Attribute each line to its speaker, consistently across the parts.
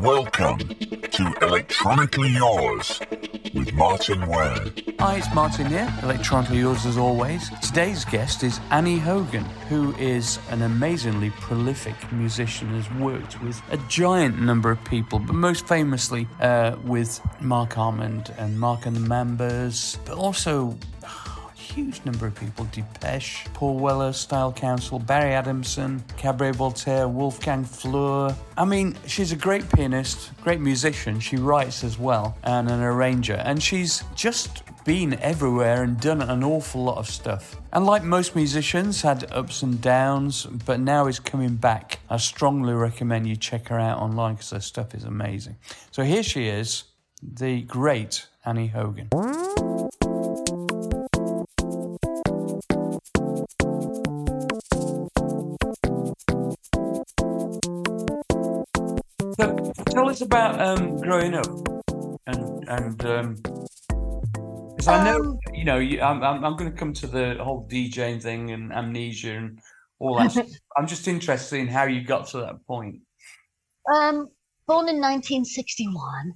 Speaker 1: Welcome to Electronically Yours with Martyn Ware.
Speaker 2: Hi, it's Martyn here, electronically yours as always. Today's guest is Annie Hogan, who is an amazingly prolific musician, has worked with a giant number of people, but most famously uh, with Marc Almond and Marc and the Mambas, but also huge number of people Depeche, Paul Weller, Style Council, Barry Adamson, Cabaret Voltaire, Wolfgang Flür. I mean, she's a great pianist, great musician. She writes as well and an arranger. And she's just been everywhere and done an awful lot of stuff. And like most musicians, had ups and downs, but now is coming back. I strongly recommend you check her out online because her stuff is amazing. So here she is, the great Annie Hogan. Us about um, growing up, and and um I know
Speaker 3: Um,
Speaker 2: you know you, I'm I'm, I'm going to come to the whole DJing thing and amnesia and all that. stuff. I'm just interested in how you got to that point.
Speaker 3: um, born in 1961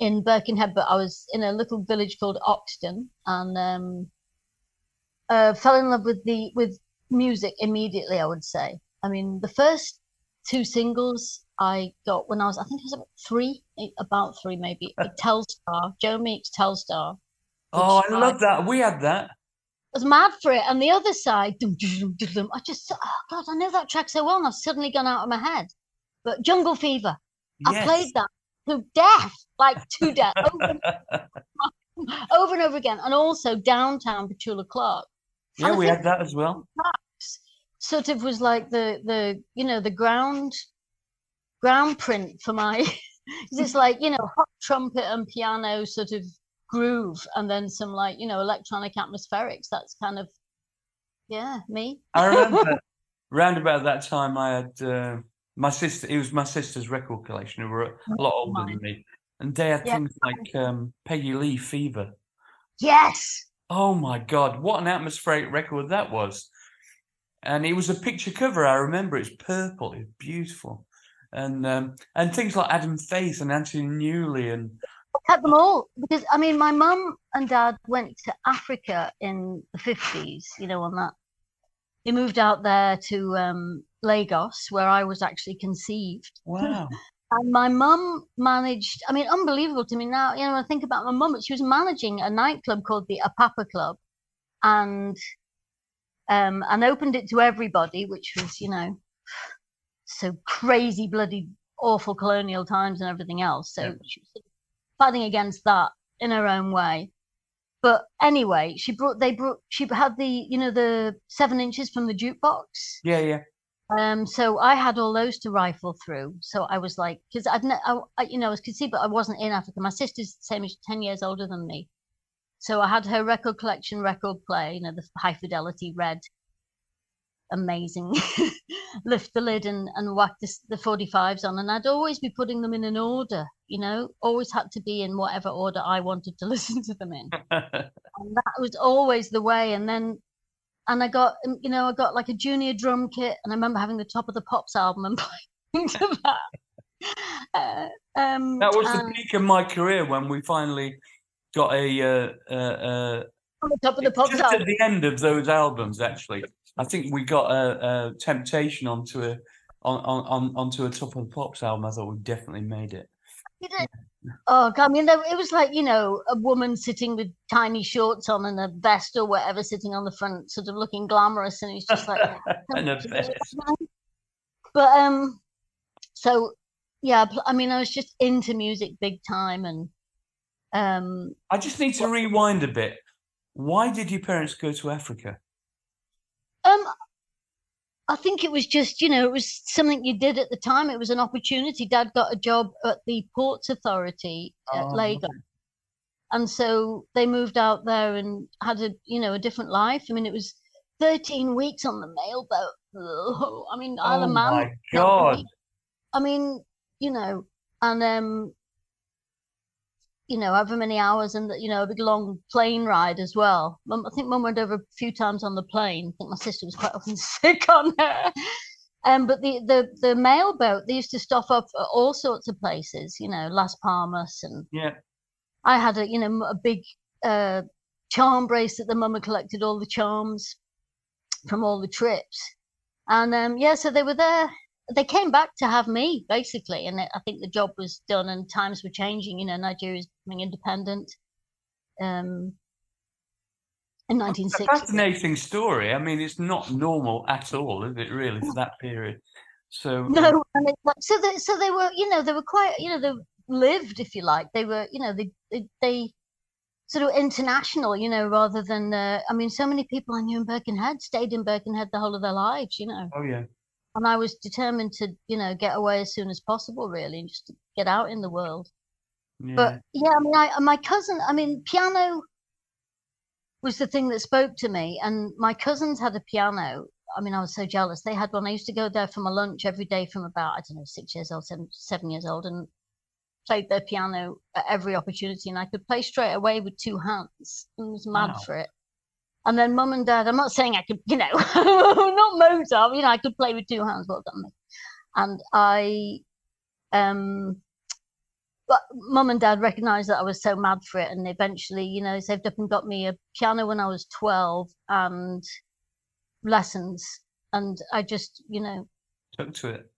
Speaker 3: in Birkenhead, but I was in a little village called Oxton, and um, uh, fell in love with the with music immediately. I would say. I mean, the first two singles I got when I was, I think I was about three, eh, about three maybe. uh, Telstar, Joe Meek's Telstar.
Speaker 2: Oh, I love that. We had that.
Speaker 3: I was mad for it. And the other side, dum, dum, dum, I just, oh God, I know that track so well, and I've suddenly gone out of my head. But Jungle Fever, I played that to death, like to death, over, and- over and over again. And also Downtown, Petula Clark.
Speaker 2: Yeah,
Speaker 3: I
Speaker 2: we had that as well.
Speaker 3: Sort of was like the the you know the ground ground print for my it's like you know hot trumpet and piano sort of groove, and then some like you know electronic atmospherics. That's kind of yeah me.
Speaker 2: I remember round about that time I had uh, my sister. It was my sister's record collection. Who were a lot older
Speaker 3: mine.
Speaker 2: than me, and they had
Speaker 3: Yeah.
Speaker 2: things like um, Peggy Lee Fever.
Speaker 3: Yes.
Speaker 2: Oh my God, what an atmospheric record that was. And it was a picture cover, I remember. It's purple, it's beautiful. And um, and things like Adam Faith and Anthony Newley and I
Speaker 3: had them all because I mean, my mum and dad went to Africa in the fifties. You know, on that they moved out there to um, Lagos, where I was actually conceived.
Speaker 2: wow.
Speaker 3: And my mum managed. I mean, unbelievable to me now. You know, when I think about my mum, she was managing a nightclub called the Apapa Club, and um, and opened it to everybody, which was, you know, so crazy, bloody, awful colonial times and everything else. So
Speaker 2: Yeah.
Speaker 3: she was fighting against that in her own way. But anyway, she brought they brought she had the you know the seven inches from the jukebox.
Speaker 2: Yeah, yeah.
Speaker 3: Um, so I had all those to rifle through. So I was like, because I'd, ne- I, I, you know, I was conceived, but I wasn't in Africa. My sister's the same as ten years older than me, so I had her record collection, record player, you know, the high fidelity red, amazing. Lift the lid and and whack the, the forty fives on, and I'd always be putting them in an order. You know, always had to be in whatever order I wanted to listen to them in and that was always the way and then and i got um, you know i got like a junior drum kit and i remember having the top of the pops album and playing to that uh, um
Speaker 2: that was the peak of my career when we finally got a uh, uh, uh,
Speaker 3: on the top of the pops
Speaker 2: just at the end of those albums, actually. I think we got a, a temptation onto a on, on, on onto a top of the pops album. I thought we definitely made it.
Speaker 3: Oh i mean it was like you know a woman sitting with tiny shorts on and a vest or whatever sitting on the front sort of looking glamorous and it's just like
Speaker 2: and a vest.
Speaker 3: but um so yeah i mean i was just into music big time and um
Speaker 2: I just need to rewind a bit. Why did your parents go to Africa?
Speaker 3: Um, I think it was just, you know, it was something you did at the time. It was an opportunity. Dad got a job at the Ports Authority at
Speaker 2: Oh,
Speaker 3: Lagos. And so they moved out there and had a, you know, a different life. I mean, it was 13 weeks on the mail boat. Ugh. I mean, Isle
Speaker 2: Oh
Speaker 3: of Man.
Speaker 2: my God.
Speaker 3: I mean, you know, and um, you know, however many hours and you know, a big long plane ride as well. Mum, I think mum went over a few times on the plane. I think my sister was quite often sick on her. Um, but the, the the mail boat they used to stop off at all sorts of places, you know, Las Palmas, and
Speaker 2: Yeah.
Speaker 3: I had a you know a big uh, charm bracelet. The mum had collected all the charms from all the trips, and um, yeah, so they were there. They came back to have me basically, and I think the job was done, and times were changing. You know, Nigeria Nigeria's becoming independent. Um, in
Speaker 2: It's a
Speaker 3: 1960.
Speaker 2: fascinating story. I mean, it's not normal at all, is it? Really, for that period. So
Speaker 3: No, like, so they so they were, you know, they were quite, you know, they lived, if you like. They were, you know, they they, they sort of international, you know, rather than. Uh, I mean, so many people I knew in Birkenhead stayed in Birkenhead the whole of their lives, you know.
Speaker 2: Oh yeah.
Speaker 3: And I was determined to, you know, get away as soon as possible, really, and just to get out in the world.
Speaker 2: Yeah.
Speaker 3: But yeah, I mean, I, my cousin, I mean, piano was the thing that spoke to me. And my cousins had a piano. I mean, I was so jealous. They had one. I used to go there for my lunch every day from about, I don't know, six years old, seven, seven years old, and played their piano at every opportunity. And I could play straight away with two hands. I was mad
Speaker 2: Wow.
Speaker 3: for it. And then mum and dad, I'm not saying I could, you know, not Mozart, you know, I could play with two hands, well done. And I, um, but mum and dad recognized that I was so mad for it, and eventually, you know, saved up and got me a piano when I was 12 and lessons. And I just, you know,
Speaker 2: Took to it.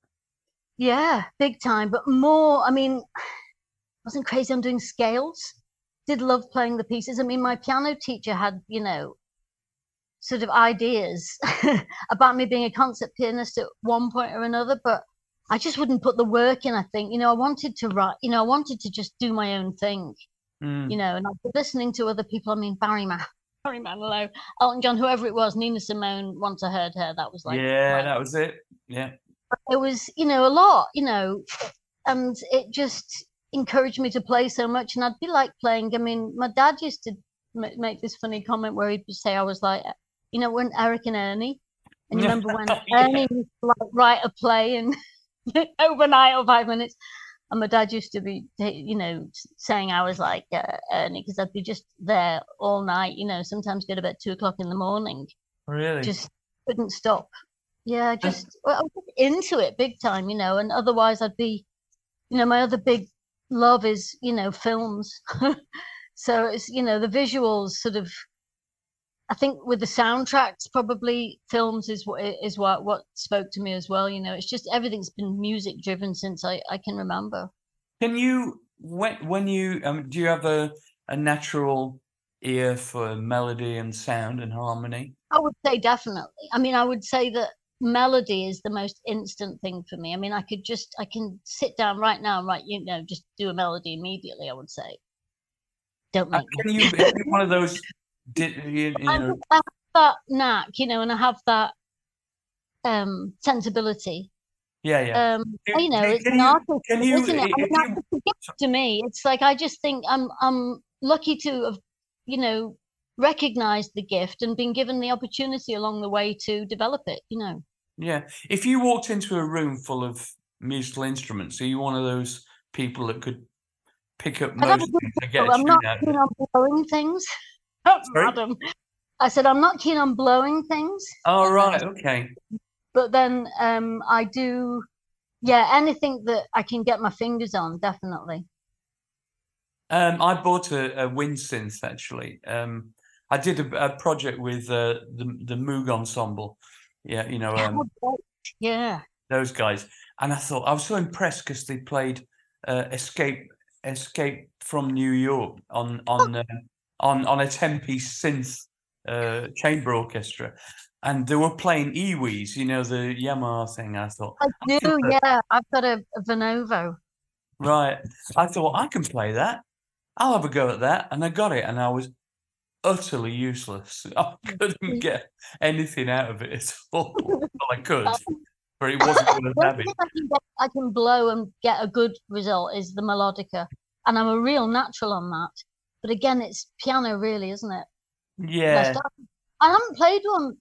Speaker 3: yeah, big time, but more, I mean, wasn't crazy on doing scales. Did love playing the pieces. I mean, my piano teacher had, you know, sort of ideas about me being a concert pianist at one point or another, but I just wouldn't put the work in, I think. You know, I wanted to write, you know, I wanted to just do my own thing,
Speaker 2: Mm.
Speaker 3: you know, and was listening to other people. I mean, Barry Man, Barry Manilow, Elton John, whoever it was, Nina Simone, once I heard her, that was like,
Speaker 2: yeah,
Speaker 3: my-
Speaker 2: that was it. Yeah.
Speaker 3: it was you know a lot you know and it just encouraged me to play so much and i'd be like playing i mean my dad used to ma- make this funny comment where he'd say i was like you know when eric and ernie and you remember when
Speaker 2: Yeah.
Speaker 3: ernie used to like write a play and overnight or five minutes and my dad used to be you know saying i was like uh, ernie because i'd be just there all night you know sometimes go to bed two o'clock in the morning
Speaker 2: Really.
Speaker 3: just couldn't stop. Yeah, just well, I was just into it big time, you know, and otherwise I'd be, you know, my other big love is, you know, films. so it's, you know, the visuals sort of I think with the soundtracks, probably films is what is what what spoke to me as well. You know, it's just everything's been music driven since I I can remember.
Speaker 2: Can you when when you um do you have a a natural ear for melody and sound and harmony?
Speaker 3: I would say definitely. I mean, I would say that melody is the most instant thing for me. I mean, I could just, I can sit down right now and write, you know, just do a melody immediately, I would say. Don't
Speaker 2: Uh,
Speaker 3: make.
Speaker 2: Can you one of those di- you, you
Speaker 3: I
Speaker 2: know
Speaker 3: have I have that knack, you know, and I have that um sensibility.
Speaker 2: yeah yeah
Speaker 3: Um,
Speaker 2: Can-
Speaker 3: you know,
Speaker 2: can-
Speaker 3: it's
Speaker 2: can
Speaker 3: an
Speaker 2: you-
Speaker 3: artist,
Speaker 2: you-
Speaker 3: isn't it? I mean,
Speaker 2: you-
Speaker 3: to me. It's like I just think I'm I'm lucky to have, you know, recognized the gift and been given the opportunity along the way to develop it. You know.
Speaker 2: yeah. If you walked into a room full of musical instruments, are you one of those people that could pick up
Speaker 3: I
Speaker 2: most things and get
Speaker 3: I'm not keen on blowing things. Oh, madam. I said I'm not keen on blowing things,
Speaker 2: Oh right, okay.
Speaker 3: but then um, I do, yeah, anything that I can get my fingers on, definitely.
Speaker 2: Um, I bought a, a wind synth actually. Um, I did a, a project with uh, the the Moog Ensemble. Yeah, you know um,
Speaker 3: Yeah,
Speaker 2: those guys, and I thought I was so impressed because they played uh, Escape Escape from New York on on uh, on on a ten piece synth uh, chamber orchestra, and they were playing EWIs, you know the Yamaha thing. I thought
Speaker 3: I do.
Speaker 2: that-
Speaker 3: Yeah, I've got a, a Venova.
Speaker 2: Right. I thought I can play that. I'll have a go at that. And I got it and I was utterly useless. I couldn't get anything out of it at all. Well, I could, but it wasn't worth having.
Speaker 3: I can, get, I can blow and get a good result is the melodica, and I'm a real natural on that. But again, it's piano, really, isn't it? I
Speaker 2: Yeah.
Speaker 3: I haven't played one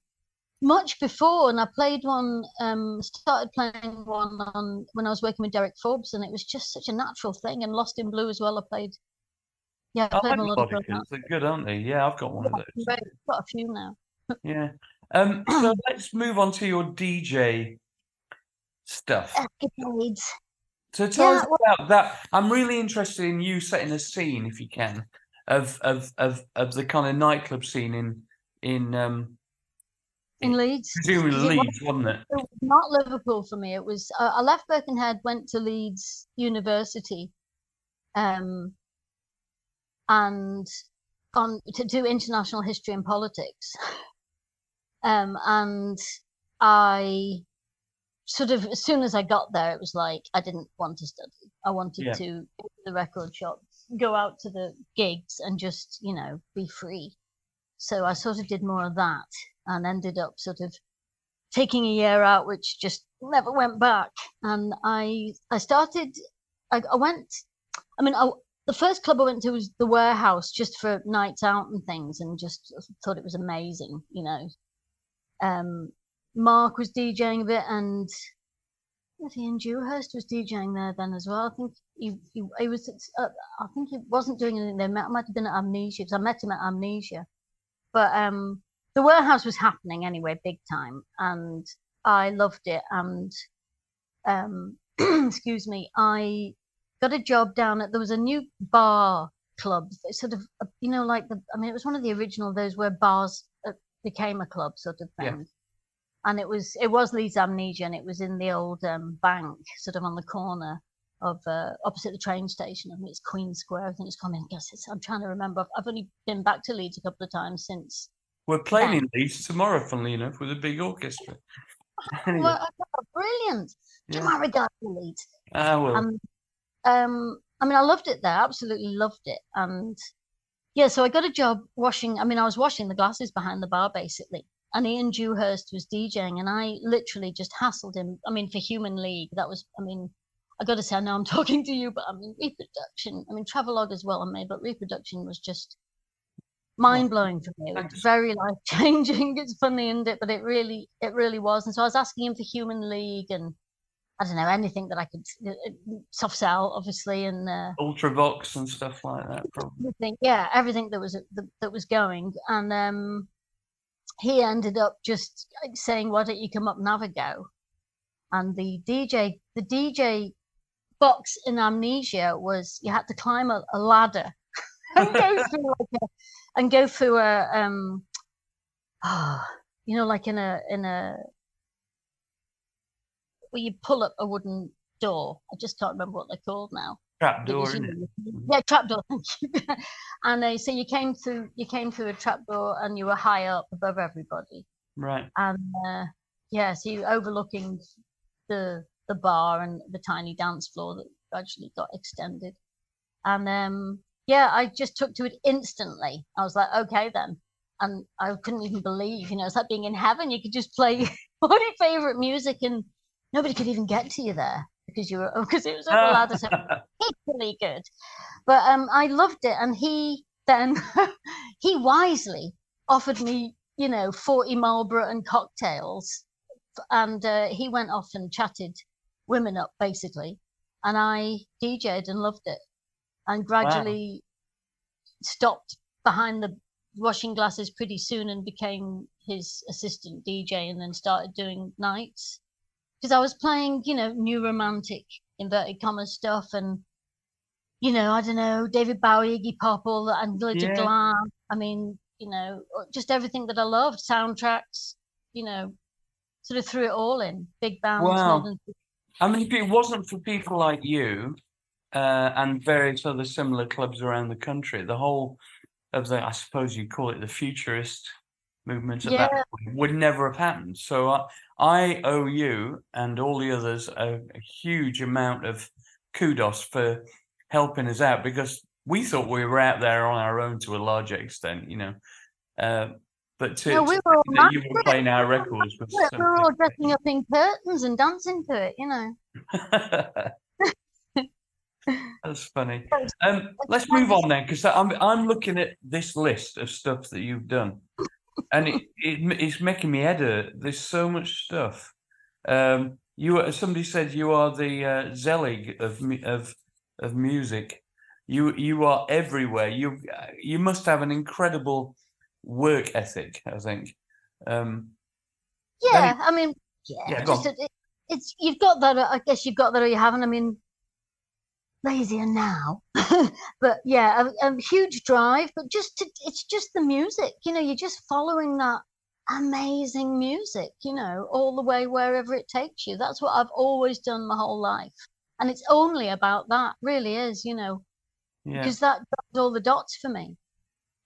Speaker 3: much before, and I played one. Um, started playing one on when I was working with Derek Forbes, and it was just such a natural thing. And Lost in Blue as well. I played. Yeah, I
Speaker 2: I
Speaker 3: played
Speaker 2: like
Speaker 3: melodica on
Speaker 2: melodicas. They're good, aren't they? Yeah, I've got one of those.
Speaker 3: Right, Got a few now.
Speaker 2: Yeah. Um, so let's move on to your DJ stuff.
Speaker 3: Escapades.
Speaker 2: So tell
Speaker 3: Yeah,
Speaker 2: us
Speaker 3: well-
Speaker 2: about that. I'm really interested in you setting a scene, if you can, of of of of the kind of nightclub scene in in um
Speaker 3: in Leeds.
Speaker 2: presumably
Speaker 3: 'Cause it was-
Speaker 2: Leeds, wasn't it?
Speaker 3: it was not Liverpool for me. It was uh, I left Birkenhead, went to Leeds University, um, and on to do international history and politics. Um, and I sort of as soon as I got there, it was like I didn't want to study. I wanted
Speaker 2: Yeah.
Speaker 3: to go to the record shop, go out to the gigs, and just you know be free. So I sort of did more of that, and ended up sort of taking a year out, which just never went back. And I I started. I, I went. I mean, I, the first club I went to was the Warehouse, just for nights out and things, and just thought it was amazing. You know, um, Marc was DJing a bit, and Ian Dewhurst was DJing there then as well. I think he he, he was. Uh, I think he wasn't doing anything there. Might might have been at Amnesia because I met him at Amnesia, but um, the warehouse was happening anyway, big time, and I loved it. And um, excuse me, I got a job down at there was a new bar club, sort of you know like the I mean it was one of the original those where bars uh, became a club sort of
Speaker 2: Yeah.
Speaker 3: And it was it was Leeds Amnesia, and it was in the old um, bank, sort of on the corner of uh, opposite the train station. I think it's Queen Square. I think it's coming. Guess it's, I'm trying to remember. I've, I've only been back to Leeds a couple of times since
Speaker 2: We're playing
Speaker 3: Yeah.
Speaker 2: in Leeds tomorrow, funnily enough, with a big orchestra. Anyway,
Speaker 3: Well, oh, brilliant. Give
Speaker 2: yeah.
Speaker 3: my regards to Leeds.
Speaker 2: Ah, well,
Speaker 3: And um, I mean, I loved it there. Absolutely loved it. And yeah, so I got a job washing. I mean, I was washing the glasses behind the bar basically. And Ian Dewhurst was DJing, and I literally just hassled him. I mean, for Human League, that was. I mean, I got to say, I know I'm talking to you, but I mean, reproduction. I mean, Travelogue as well, I made, but reproduction was just mind blowing for me. It was very life changing. It's funny, isn't it? But it really, it really was. And so I was asking him for Human League and I don't know anything that I could uh, uh, Soft Cell, obviously, and uh,
Speaker 2: Ultravox and stuff like that. Probably.
Speaker 3: everything. Yeah, everything that was that, that was going. And um, he ended up just saying, "Why don't you come up and have a go?" And the DJ, the DJ box in Amnesia was you had to climb a, a ladder and go through like a, and go through a um, you know, like in a in a where you pull up a wooden door. I just can't remember what they're called now.
Speaker 2: Trap door, isn't it?
Speaker 3: Yeah, trapdoor. And uh, so you came through. You came through a trapdoor, and you were high up above everybody.
Speaker 2: Right.
Speaker 3: And uh, yeah, so you overlooking the the bar and the tiny dance floor that gradually got extended. And um, yeah, I just took to it instantly. I was like, okay then. And I couldn't even believe, you know, it's like being in heaven. You could just play all your favorite music, and nobody could even get to you there because you were because it was the ladder. So equally good. But um, I loved it, and he then he wisely offered me, you know, forty Marlboro and cocktails, and uh, he went off and chatted women up basically, and I DJ'd and loved it, and gradually stopped behind the washing glasses pretty soon and became his assistant DJ, and then started doing nights because I was playing, you know, new romantic inverted commas stuff and you know, I don't know, David Bowie, Iggy Pop, all that, and loads
Speaker 2: Yeah.
Speaker 3: glam. I mean, you know, uh, just everything that I loved, soundtracks, you know, sort of threw it all in. Big bands,
Speaker 2: Wow.
Speaker 3: modern.
Speaker 2: I mean, if it wasn't for people like you uh, and various other similar clubs around the country, the whole of the, I suppose you'd call it the futurist movement at that point would never have happened. So I, I owe you and all the others a, a huge amount of kudos for helping us out because we thought we were out there on our own to a large extent, you know. Uh, but to,
Speaker 3: No, we
Speaker 2: to
Speaker 3: were
Speaker 2: think that you were playing our records was
Speaker 3: We were all dressing up in curtains and dancing to it, you know.
Speaker 2: That's funny. Um, let's move on then, because I'm I'm looking at this list of stuff that you've done, and it, it it's making me head hurt. There's so much stuff. Um, you somebody said you are the uh, Zelig of of of music. You you are everywhere. You you must have an incredible work ethic. I think. Um,
Speaker 3: Yeah, I mean, yeah,
Speaker 2: Yeah,
Speaker 3: it, it's you've got that. I guess you've got that, or you haven't. I mean, lazier now, but yeah, a, a, huge drive. But just to, it's just the music. You know, you're just following that amazing music. You know, all the way wherever it takes you. That's what I've always done my whole life, and it's only about that. Really is. You know, yeah. because that does all the dots for me.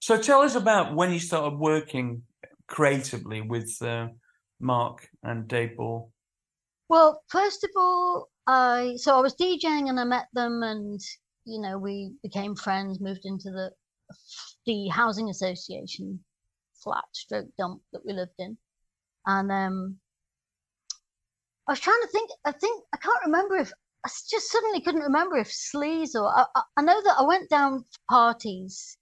Speaker 2: So tell us about when you started working creatively with uh, Marc and Dave Ball.
Speaker 3: Well, first of all, I so I was DJing and I met them, and you know we became friends. Moved into the the housing association flat stroke dump that we lived in, and um, I was trying to think. I think I can't remember if I just suddenly couldn't remember if Sleaze or I, I know that I went down parties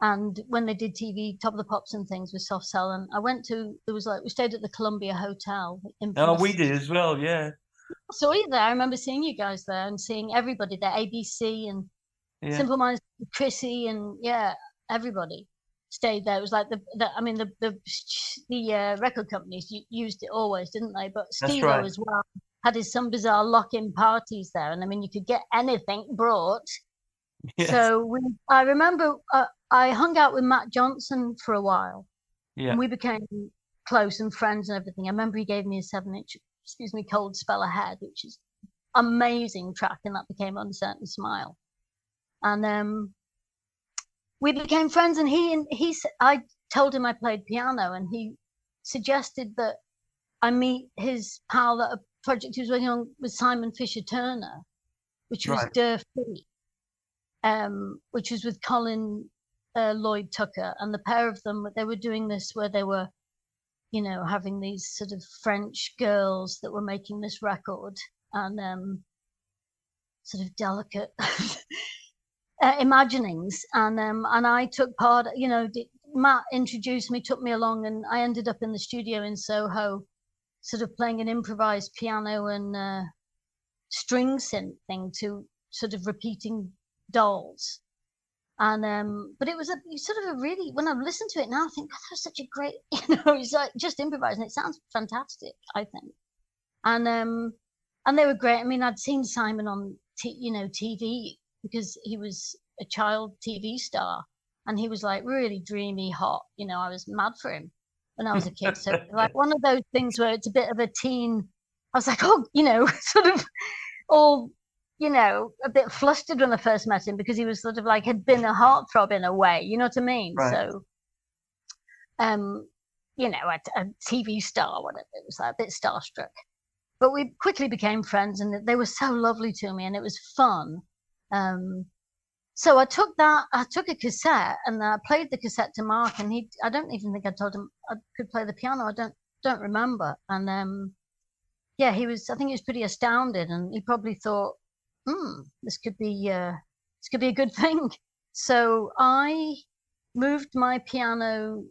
Speaker 3: and when they did TV, Top of the Pops and things with Soft Cell, and I went to there was like we stayed at the Columbia Hotel.
Speaker 2: In Oh, we did as well, yeah.
Speaker 3: I saw you there. I remember seeing you guys there and seeing everybody there, ABC and yeah. Simple Minds, Chrissy, and yeah, everybody stayed there. It was like the, the I mean the the the uh, record companies used it always, didn't they? But Steve right. as well had his some bizarre lock-in parties there, and I mean you could get anything brought. Yes. So we, I remember uh, I hung out with Matt Johnson for a while. Yeah. And we became close and friends and everything. I remember he gave me a seven inch, excuse me, cold spell ahead, which is amazing track, and that became Uncertain Smile. And um, we became friends, and he and he I told him I played piano, and he suggested that I meet his pal that a project he was working on with Simon Fisher Turner, which was right. Um, which was with Colin uh, Lloyd Tucker, and the pair of them they were doing this where they were, you know, having these sort of French girls that were making this record and um, sort of delicate uh, imaginings, and um, and I took part. You know, Matt introduced me, took me along, and I ended up in the studio in Soho, sort of playing an improvised piano and uh, string synth thing to sort of repeating dolls and um, but it was a sort of a really when I listen to it now, I think God, that was such a great, you know, it's like just improvising. It sounds fantastic, I think. And um, and they were great. I mean, I'd seen Simon on t- you know TV because he was a child TV star, and he was like really dreamy, hot. You know, I was mad for him when I was a kid. So like one of those things where it's a bit of a teen. I was like, oh, you know, sort of all you know, a bit flustered when I first met him because he was sort of like had been a heartthrob in a way, you know what I mean? Right. So, um, you know, a, a TV star, whatever it was, like a bit starstruck. But we quickly became friends, and they were so lovely to me, and it was fun. Um, so I took that, I took a cassette, and I played the cassette to Marc, and he, I don't even think I told him I could play the piano. I don't, don't remember. And um, yeah, he was, I think he was pretty astounded, and he probably thought, hmm, this could be uh, this could be a good thing. So I moved my piano.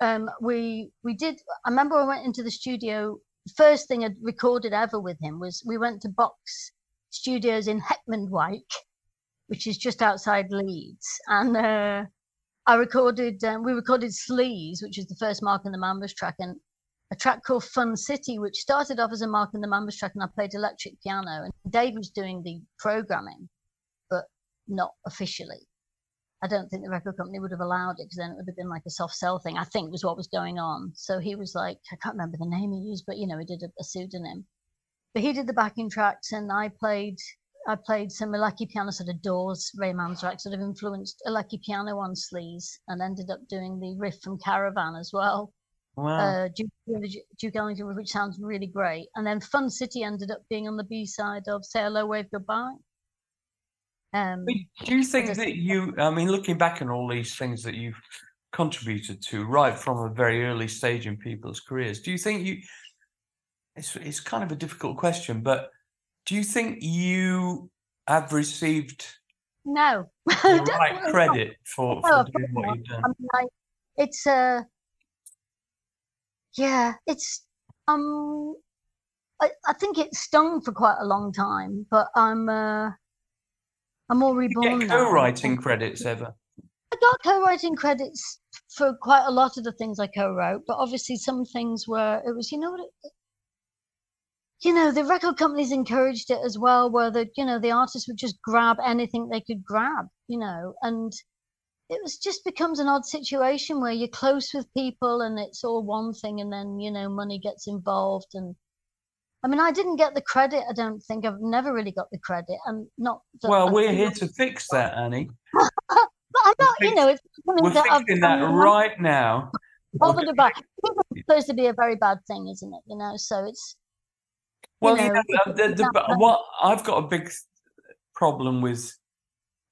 Speaker 3: Um, we we did. I remember I went into the studio. First thing I'd recorded ever with him was we went to Box Studios in Heckmondwike, which is just outside Leeds, and uh, I recorded. Um, we recorded Sleaze, which is the first Marc and the Mambas track, and a track called Fun City, which started off as a Marc and the Mambas track, and I played electric piano. And Dave was doing the programming, but not officially. I don't think the record company would have allowed it because then it would have been like a Soft Cell thing, I think was what was going on. So he was like, I can't remember the name he used, but you know, he did a, a pseudonym. But he did the backing tracks and I played I played some Alecki piano, sort of Doors, Ray Manzarek, sort of influenced Alecki piano on Sleaze and ended up doing the riff from Caravan as well. Wow. Uh, Duke, Duke Ellington, which sounds really great. And then Fun City ended up being on the B side of Say Hello, Wave Goodbye.
Speaker 2: Um, do you think that you, I mean, looking back on all these things that you've contributed to right from a very early stage in people's careers, do you think you, it's, it's kind of a difficult question, but do you think you have received
Speaker 3: no
Speaker 2: the right credit for, for doing what you've done? I mean,
Speaker 3: like, it's a, uh, yeah, it's um, I, I think it stung for quite a long time, but I'm uh, I'm all reborn.
Speaker 2: You get co-writing credits ever?
Speaker 3: I got co-writing credits for quite a lot of the things I co-wrote, but obviously some things were it was you know what it, you know, the record companies encouraged it as well, where the, you know, the artists would just grab anything they could grab, you know, and it was just becomes an odd situation where you're close with people and it's all one thing and then, you know, money gets involved and I mean, I didn't get the credit. I don't think I've never really got the credit, and not.
Speaker 2: well, we're here to fix that, Annie.
Speaker 3: but I'm not. you know, it's
Speaker 2: we're that fixing that right now.
Speaker 3: Bothered about. It's supposed to be a very bad thing, isn't it? You know, so it's.
Speaker 2: Well, you know, you know the, the, what I've got a big problem with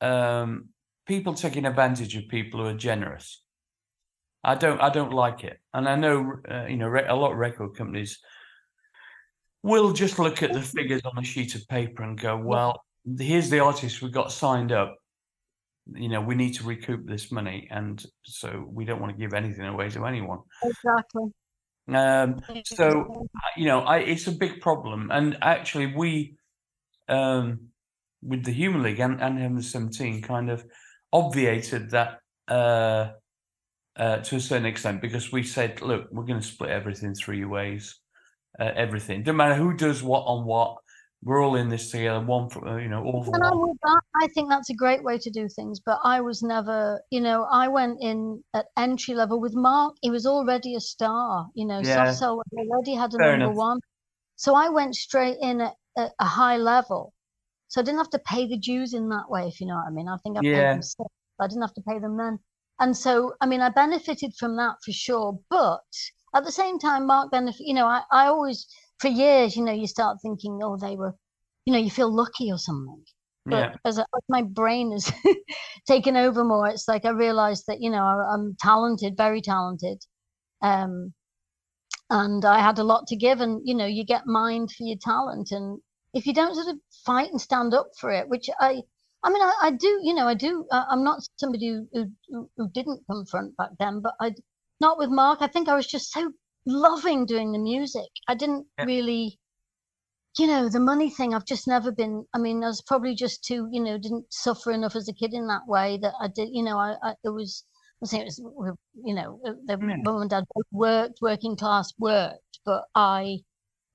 Speaker 2: um, people taking advantage of people who are generous. I don't. I don't like it, and I know uh, you know a lot of record companies we'll just look at the figures on a sheet of paper and go, well, here's the artist we got signed up. You know, we need to recoup this money, and so we don't want to give anything away to anyone.
Speaker 3: Exactly.
Speaker 2: Um, so you know, I, it's a big problem, and actually, we um, with the Human League and, and Heaven 17 kind of obviated that uh, uh, to a certain extent because we said, look, we're going to split everything three ways uh, everything. Doesn't matter who does what on what. We're all in this together. One, for, you know, all for one.
Speaker 3: I, I think that's a great way to do things. But I was never, you know, I went in at entry level with Marc. He was already a star. You know, yeah. Cell already had a Fair number enough. one. So I went straight in at, at, a high level. So I didn't have to pay the dues in that way, if you know what I mean. I think I yeah. them six, I didn't have to pay them then. And so, I mean, I benefited from that for sure. But at the same time, Marc benefit, you know, I, I always, for years, you know, you start thinking, oh, they were, you know, you feel lucky or something. But yeah. as, as my brain is taken over more, it's like I realized that, you know, I, am talented, very talented. Um, and I had a lot to give. And, you know, you get mined for your talent. And if you don't sort of fight and stand up for it, which I, I mean, I, I do, you know, I do. Uh, I'm not somebody who, who, who didn't confront back then, but I, not with Marc. I think I was just so loving doing the music. I didn't yeah. really, you know, the money thing. I've just never been. I mean, I was probably just too, you know, didn't suffer enough as a kid in that way that I did. You know, I, I it was. I think it was, you know, the yeah. mum and dad worked, working class worked, but I,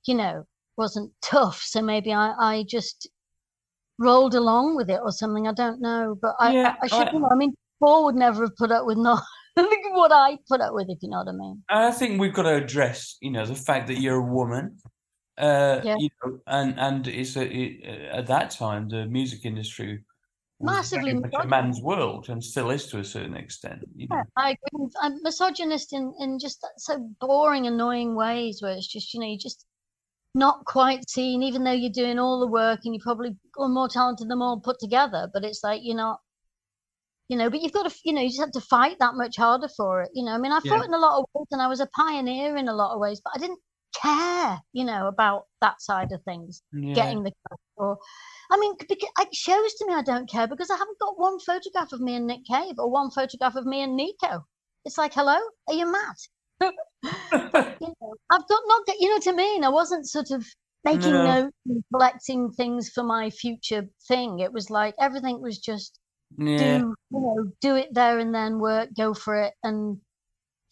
Speaker 3: you know, wasn't tough. So maybe I, I just rolled along with it or something. I don't know, but I, yeah, I, I should, I, you know, I mean, Paul would never have put up with not what I put up with, if you know what I mean. I
Speaker 2: think we've got to address, you know, the fact that you're a woman. Uh, yeah. you know, and and it's a, it, uh, at that time the music industry
Speaker 3: massively
Speaker 2: a man's world and still is to a certain extent. You know?
Speaker 3: Yeah, I agree. I'm misogynist in in just so boring, annoying ways where it's just you know you just not quite seen, even though you're doing all the work and you're probably more talented than all put together. But it's like you're not you know, but you've got to, you know, you just have to fight that much harder for it. You know, I mean, I fought yeah. in a lot of ways and I was a pioneer in a lot of ways, but I didn't care, you know, about that side of things, yeah. getting the or I mean, it shows to me I don't care because I haven't got one photograph of me and Nick Cave or one photograph of me and Nico. It's like, hello, are you mad? you know, I've got not, that you know what I mean? I wasn't sort of making no. notes and collecting things for my future thing. It was like everything was just yeah. do you know do it there and then work go for it and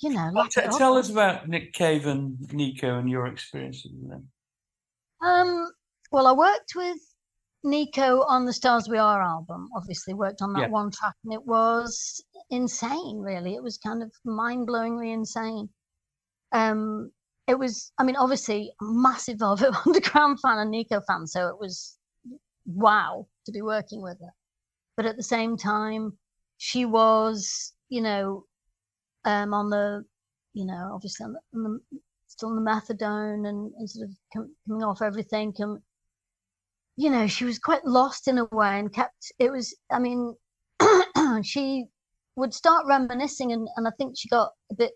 Speaker 3: you know
Speaker 2: well, t- tell us about nick cave and nico and your experiences with them
Speaker 3: um well i worked with nico on the stars we are album obviously worked on that yeah. one track and it was insane really it was kind of mind-blowingly insane um it was i mean obviously massive velvet underground fan and nico fan so it was wow to be working with her but at the same time, she was, you know, um, on the, you know, obviously on the, on the still on the methadone and, and sort of com- coming off everything. And, you know, she was quite lost in a way and kept, it was, I mean, she would start reminiscing and, and I think she got a bit,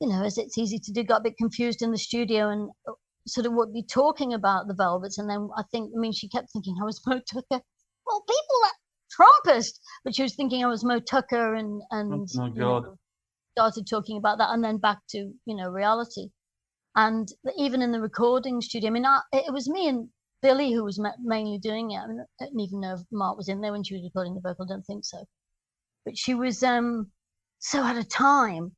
Speaker 3: you know, as it's easy to do, got a bit confused in the studio and uh, sort of would be talking about the Velvets. And then I think, I mean, she kept thinking I was Moe Tucker. Well, people that Trumpist, but she was thinking I was Moe Tucker and and
Speaker 2: oh my God.
Speaker 3: Know, started talking about that, and then back to you know reality, and even in the recording studio. I mean, I, it was me and Billy who was mainly doing it. I, mean, I didn't even know if Marc was in there when she was recording the vocal. I don't think so, but she was um so at a time,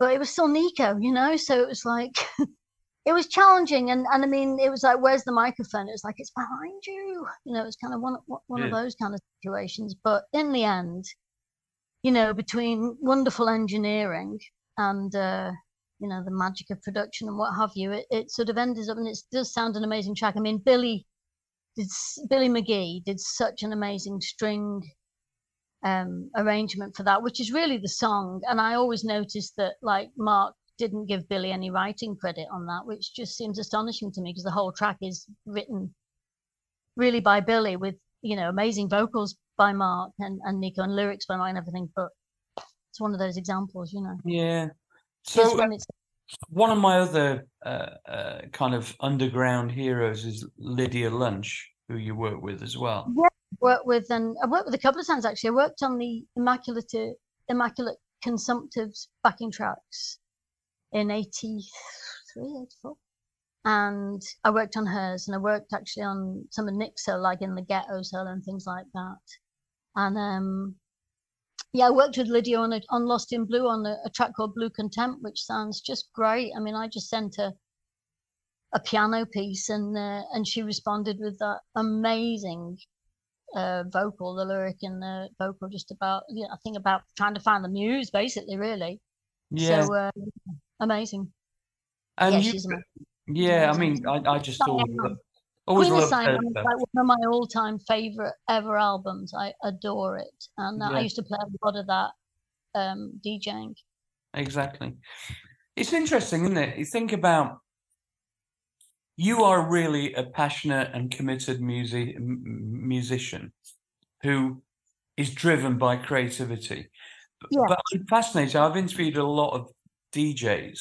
Speaker 3: but it was still Nico, you know. So it was like it was challenging, and and I mean, it was like, where's the microphone? It was like it's behind you. You know, it's kind of one one
Speaker 2: Yeah.
Speaker 3: of those kind of situations. But in the end, you know, between wonderful engineering and uh, you know the magic of production and what have you, it, it sort of ends up, and it does sound an amazing track. I mean, Billy did Billy McGee did such an amazing string um, arrangement for that, which is really the song. And I always noticed that like Marc didn't give Billy any writing credit on that, which just seems astonishing to me because the whole track is written really by Billy with you know amazing vocals by Marc and, and Nico and lyrics by Marc and everything. But it's one of those examples, you know.
Speaker 2: Yeah. So
Speaker 3: it's
Speaker 2: one of my other uh, uh, kind of underground heroes is Lydia Lunch, who you work with as well.
Speaker 3: Worked with and I worked with a couple of times actually. I worked on the Immaculate Immaculate Consumptives backing tracks in 83, 84. And I worked on hers and I worked actually on some of Nick's like in the ghetto solo and things like that. And um yeah, I worked with Lydia on a, on Lost in Blue on a, a track called Blue Contempt, which sounds just great. I mean, I just sent her a piano piece and uh, and she responded with that amazing uh, vocal, the lyric and the vocal, just about you know, I think about trying to find the muse, basically, really.
Speaker 2: Yeah.
Speaker 3: So uh, amazing.
Speaker 2: and
Speaker 3: yeah,
Speaker 2: you,
Speaker 3: she's amazing.
Speaker 2: yeah, I mean, I, I just lo- always
Speaker 3: Queen of Siam is like one of my all-time favorite ever albums. I adore it, and uh,
Speaker 2: Yeah.
Speaker 3: I used to play a lot of that um, DJing.
Speaker 2: Exactly. It's interesting, isn't it? You think about you are really a passionate and committed music musician who is driven by creativity.
Speaker 3: Yeah.
Speaker 2: But I'm fascinated. I've interviewed a lot of DJs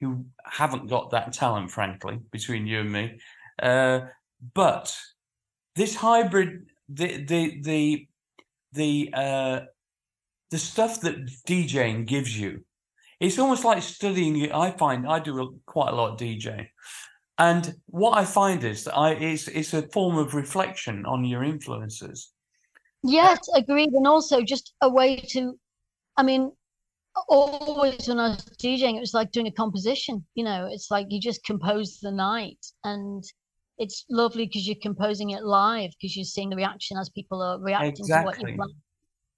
Speaker 2: who haven't got that talent, frankly, between you and me. Uh, but this hybrid, the the the the uh, the stuff that DJing gives you, it's almost like studying. I find I do a, quite a lot of DJing, and what I find is that I it's it's a form of reflection on your influences.
Speaker 3: Yes, agreed, and also just a way to. I mean, always when I was DJing, it was like doing a composition. You know, it's like you just compose the night, and it's lovely because you're composing it live because you're seeing the reaction as people are reacting to what you've done.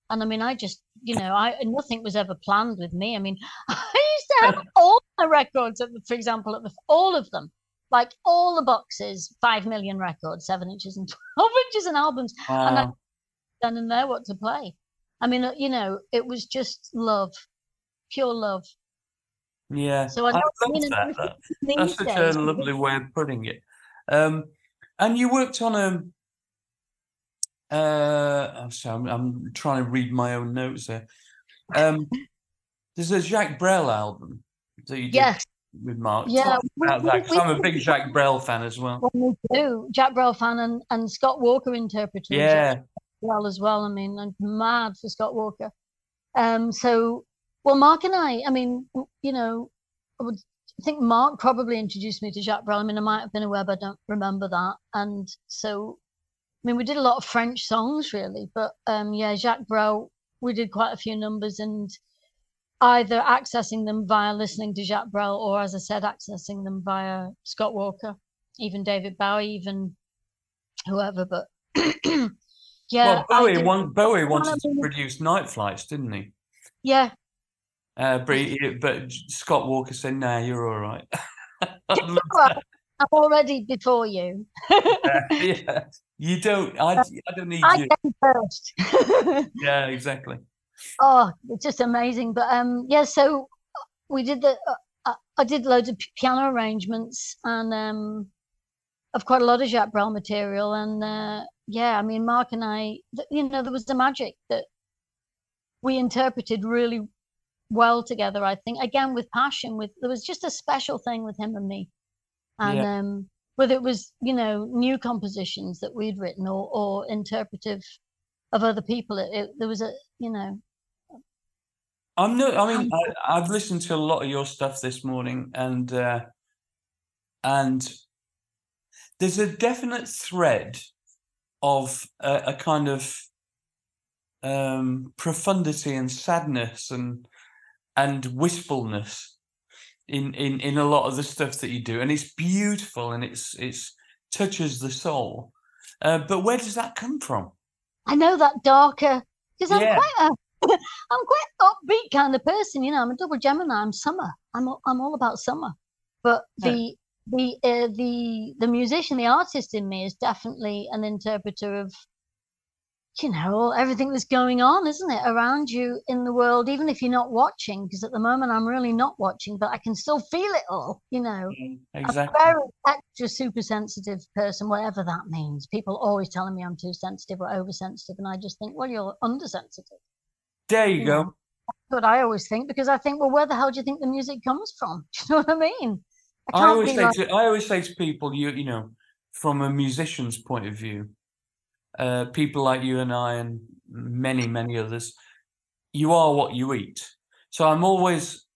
Speaker 3: And I mean, I just, you know, I nothing was ever planned with me. I mean, I used to have all my records, at the, for example, at the all of them, like all the boxes, five million records, seven inches and twelve inches and albums And I-
Speaker 2: Wow.
Speaker 3: then and there what to play. I mean, uh, you know, it was just love, pure love.
Speaker 2: yeah,
Speaker 3: So I
Speaker 2: I love
Speaker 3: mean
Speaker 2: that. that. That's such
Speaker 3: days,
Speaker 2: a lovely way of putting it. Um, and you worked on a. Uh, I'm sorry, I'm, I'm trying to read my own notes there. Um, there's a Jacques Brel album that you did
Speaker 3: Yes,
Speaker 2: with Marc.
Speaker 3: yeah. We- we- we-
Speaker 2: I'm a big Jacques Brel fan as well.
Speaker 3: well, me too. Jacques Brel fan and, and Scott Walker interpreter.
Speaker 2: Yeah,
Speaker 3: Brel as well. I mean, I'm mad for Scott Walker. Um, so, well, Marc and I, I mean, you know, I would I think Marc probably introduced me to Jacques Brel. I mean, I might have been aware, but I don't remember that. And so, I mean, we did a lot of French songs, really. But um, yeah, Jacques Brel, we did quite a few numbers and either accessing them via listening to Jacques Brel or, as I said, accessing them via Scott Walker, even David Bowie, even whoever. But yeah,
Speaker 2: well, Bowie, want, Bowie wanted to produce Nite Flights, didn't he?
Speaker 3: yeah,
Speaker 2: Uh, but, he- but Scott Walker said, "Nah, you're all right."
Speaker 3: It's all right. I'm already before you.
Speaker 2: yeah, you don't. I, I don't need
Speaker 3: I
Speaker 2: you.
Speaker 3: came first.
Speaker 2: Yeah, exactly.
Speaker 3: Oh, it's just amazing. But um, yeah. So we did the. Uh, I- I did loads of piano arrangements and um, of quite a lot of Jacques Brel material. And uh, yeah, I mean, Marc and I, you know, there was the magic that we interpreted really well together. I think again with passion. With there was just a special thing with him and me. And
Speaker 2: Yeah.
Speaker 3: um, whether it was you know new compositions that we'd written or or interpretive of other people, it, it, there was a you know
Speaker 2: I'm no. I mean, I, I've listened to a lot of your stuff this morning, and uh, and there's a definite thread of a, a kind of um, profundity and sadness and and wistfulness in in in a lot of the stuff that you do, and it's beautiful and it's it's touches the soul. Uh, but where does that come from?
Speaker 3: I know that darker because I'm quite a I'm quite upbeat kind of person. You know, I'm a double Gemini. I'm summer. I'm all- I'm all about summer. But
Speaker 2: Yeah.
Speaker 3: the the uh, the the musician, the artist in me is definitely an interpreter of you know everything that's going on, isn't it, around you in the world, even if you're not watching. Because at the moment, I'm really not watching, but I can still feel it all. You know.
Speaker 2: Exactly.
Speaker 3: A very extra super sensitive person, whatever that means. People always telling me I'm too sensitive or oversensitive, and I just think, well, you're undersensitive.
Speaker 2: There you
Speaker 3: you
Speaker 2: go.
Speaker 3: know. That's what I always think because I think, well, where the hell do you think the music comes from? Do you know what I mean? I
Speaker 2: I always say
Speaker 3: like,
Speaker 2: to I always say to people, you you know, from a musician's point of view, uh, people like you and I and many many others, you are what you eat. So I'm always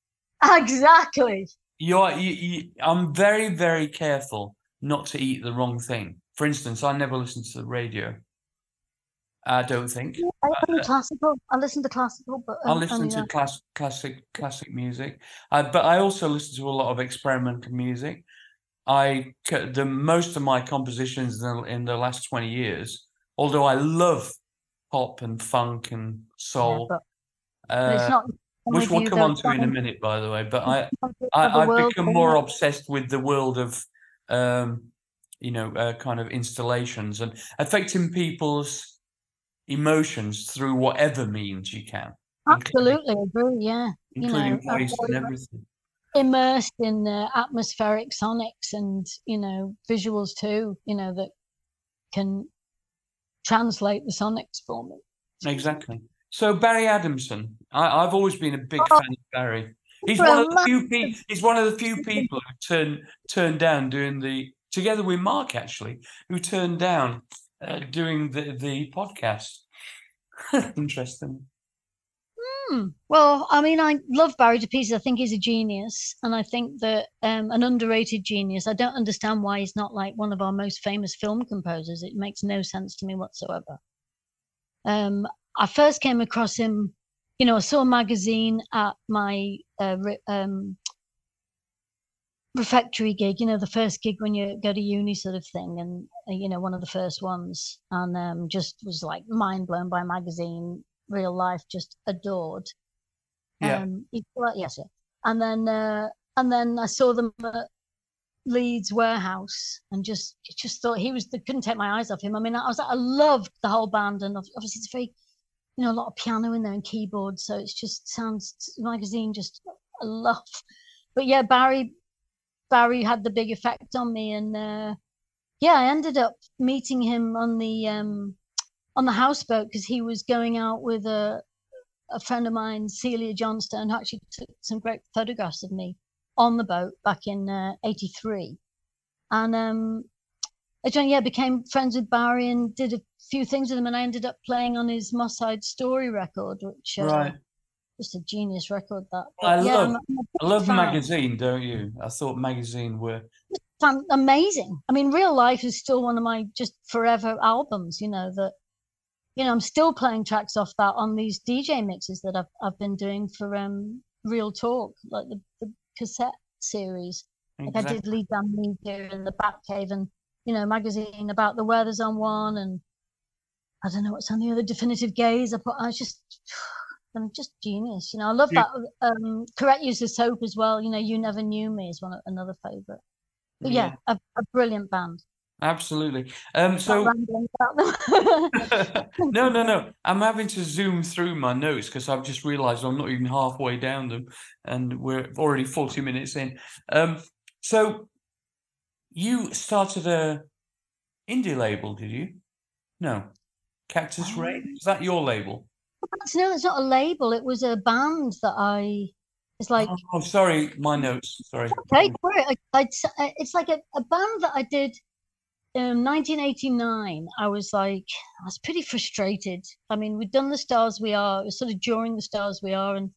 Speaker 3: exactly.
Speaker 2: you are you, you, I'm very very careful not to eat the wrong thing. For instance, I never listen to the radio. I don't think.
Speaker 3: I listen to classical. I listen to classical, but
Speaker 2: I
Speaker 3: um,
Speaker 2: listen to class, classic classic music, uh, but I also listen to a lot of experimental music. I the most of my compositions in the, in the last twenty years, although I love pop and funk and
Speaker 3: Yeah,
Speaker 2: soul,
Speaker 3: but, but it's
Speaker 2: uh,
Speaker 3: not.
Speaker 2: which we'll come on to in a minute, by the way. But I, I I've become more obsessed with the world of, um, you know, uh, kind of installations and affecting people's emotions through whatever means you can,
Speaker 3: Absolutely agree. Yeah, you
Speaker 2: including
Speaker 3: know,
Speaker 2: voice and everything.
Speaker 3: immersed in uh, atmospheric sonics and you know visuals too. You know that can translate the sonics for me.
Speaker 2: Exactly. So Barry Adamson, I, I've always been a big
Speaker 3: Oh,
Speaker 2: fan of Barry. He's one of the few pe- He's one of the few people who turned turned down doing the together with Marc actually, who turned down uh, doing the the podcast. Interesting.
Speaker 3: Hmm. Well, I mean, I love Barry pieces. I think he's a genius, and I think that um, an underrated genius. I don't understand why he's not like one of our most famous film composers. It makes no sense to me whatsoever. Um, I first came across him, you know, I saw a magazine at my uh, um, refectory gig, you know, the first gig when you go to uni sort of thing, and uh, you know, one of the first ones, and um, just was like mind blown by magazine, real life, just adored.
Speaker 2: Yeah.
Speaker 3: Um, yes, yeah. And then, uh, and then I saw them at Leeds warehouse, and just just thought he was. The, couldn't take my eyes off him. I mean, I was, like, I loved the whole band, and obviously it's very, you know, a lot of piano in there and keyboards, so it's just sounds magazine just I love. But yeah, Barry, Barry had the big effect on me, and uh, yeah, I ended up meeting him on the um, on the houseboat because he was going out with a a friend of mine, Celia Johnstone, who actually took some great photographs of me on the boat back in uh, '83, and um, I joined, yeah, became friends with Barry and did a few things with him, and I ended up playing on his Moss Side Story record, which uh,
Speaker 2: Right.
Speaker 3: Just a genius record. That
Speaker 2: I
Speaker 3: yeah,
Speaker 2: love
Speaker 3: I'm, I'm a
Speaker 2: I love
Speaker 3: fan.
Speaker 2: magazine, don't you? I thought magazine were
Speaker 3: amazing. I mean, Real Life is still one of my just forever albums. You know that. You know, I'm still playing tracks off that on these DJ mixes that I've I've been doing for um Real Talk, like the, the cassette series. Like I did Lead Down Media and the Batcave and you know magazine about the weather's on one and I don't know what's on the other Definitive Gaze. I put I was just I'm just genius. You know, I love that um correct use of soap as well. You know, You Never Knew Me is one of, another favorite. But yeah, a, a brilliant band.
Speaker 2: absolutely. Um, so
Speaker 3: rambling about them.
Speaker 2: no, no, no. I'm having to zoom through my notes because I've just realised I'm not even halfway down them, and we're already 40 minutes in. Um, so you started a indie label, did you? No, Cactus Rain. Is that your label?
Speaker 3: No, it's not a label. It was a band that I. It's like
Speaker 2: Oh, oh, sorry, my notes. Sorry.
Speaker 3: okay, for it. I, uh, it's like a, a band that I did in 1989. I was like, I was pretty frustrated. I mean, we'd done the Stars We Are. It was sort of during the Stars We Are, and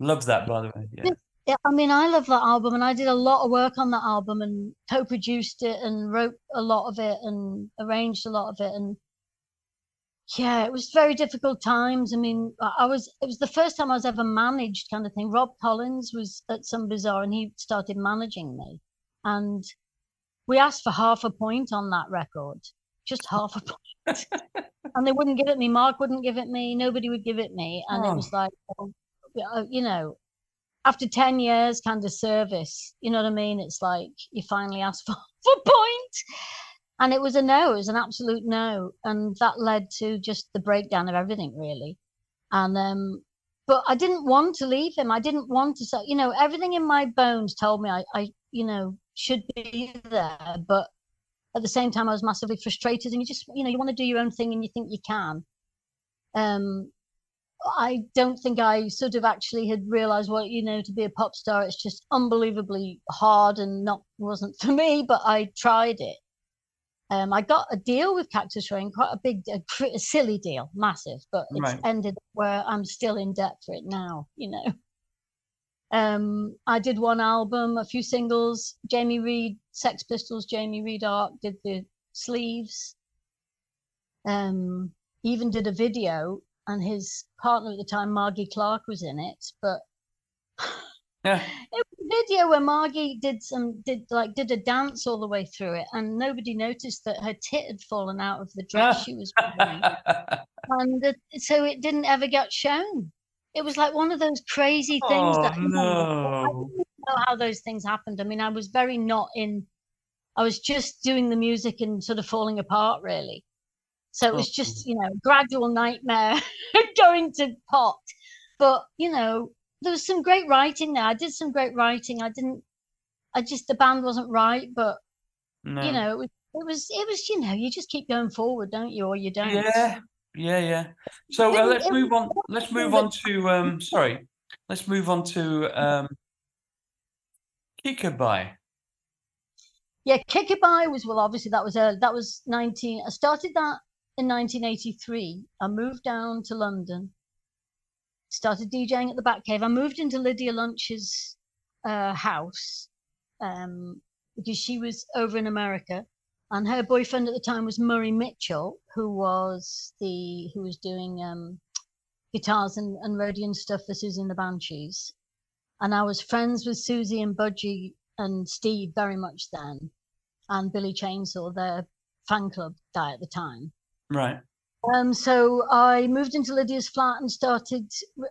Speaker 2: Love that, by the way. Yeah.
Speaker 3: yeah, I mean, I love that album, and I did a lot of work on that album, and co-produced it, and wrote a lot of it, and arranged a lot of it, and yeah, it was very difficult times. I mean, I was it was the first time I was ever managed, kind of thing. Rob Collins was at Some Bizzare and he started managing me, and we asked for half a point on that record, just half a point, and they wouldn't give it me. Marc wouldn't give it me. Nobody would give it me, and oh. it was like, uh, you know, after 10 years kind of service you know what i mean it's like you finally ask for, for point and it was a no it was an absolute no. And that led to just the breakdown of everything really. And um but i didn't want to leave him. I didn't want to say you know everything in my bones told me i i you know should be there. But at the same time i was massively frustrated. And you just you know you want to do your own thing and you think you can. Um I don't think I sort of actually had realized what you know to be a pop star. It's just unbelievably hard and not wasn't for me, but I tried it. Um, I got a deal with Cactus Rain, quite a big, a, a silly deal, massive, but it's right. ended where I'm still in debt for it now. You know. Um, I did one album, a few singles. Jamie Reid, Sex Pistols, Jamie Reid Art did the sleeves. Um, even did a video and his partner at the time, Margie Clark, was in it. But
Speaker 2: yeah,
Speaker 3: it was a video where Margie did some did like did a dance all the way through it, and nobody noticed that her tit had fallen out of the dress she was wearing, and the, so it didn't ever get shown. It was like one of those crazy things
Speaker 2: oh,
Speaker 3: that
Speaker 2: no.
Speaker 3: I didn't know how those things happened. I mean, I was very not in. I was just doing the music and sort of falling apart, really. So it was oh, just, you know, gradual nightmare going to pot. But, you know, there was some great writing there. I did some great writing. I didn't, I just, the band wasn't right, but, no. you know, it was, it was, it was, you know, you just keep going forward, don't you? Or you don't.
Speaker 2: Yeah. Yeah. Yeah. So uh, let's move on. Let's move on to, um, sorry, let's move on to, um, Kickabye.
Speaker 3: Yeah, Kickabye was well. Obviously, that was a that was nineteen. I started that in 1983, I moved down to London, started DJing at the Bat Cave. I moved into Lydia Lunch's uh, house um, because she was over in America, and her boyfriend at the time was Murray Mitchell, who was the who was doing um, guitars and, and Rhodian stuff for Siouxsie and the Banshees. And I was friends with Siouxsie and Budgie and Steve very much then, and Billy Chainsaw, their fan club guy at the time.
Speaker 2: Right.
Speaker 3: Um, so I moved into Lydia's flat and started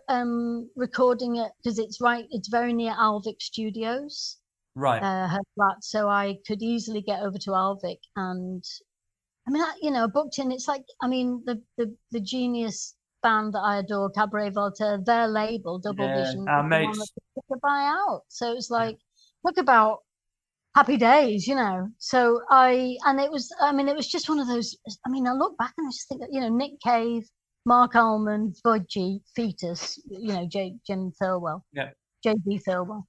Speaker 3: um, recording it because it's right, it's very near Alvic Studios.
Speaker 2: Right.
Speaker 3: Uh, her flat, so I could easily get over to Alvic, and I mean, I, you know, booked in. It's like, I mean, the the the genius band that I adore, Cabaret Voltaire, their label, Double yeah, Vision,
Speaker 2: our mates.
Speaker 3: to buy out. So it's like, look about happy days, you know. So I, and it was, I mean, it was just one of those. I mean, I look back and I just think that, you know, Nick Cave, Marc Almond, Budgie, Foetus, you know, J, Jim Thirlwell,
Speaker 2: yeah,
Speaker 3: JG Thirlwell,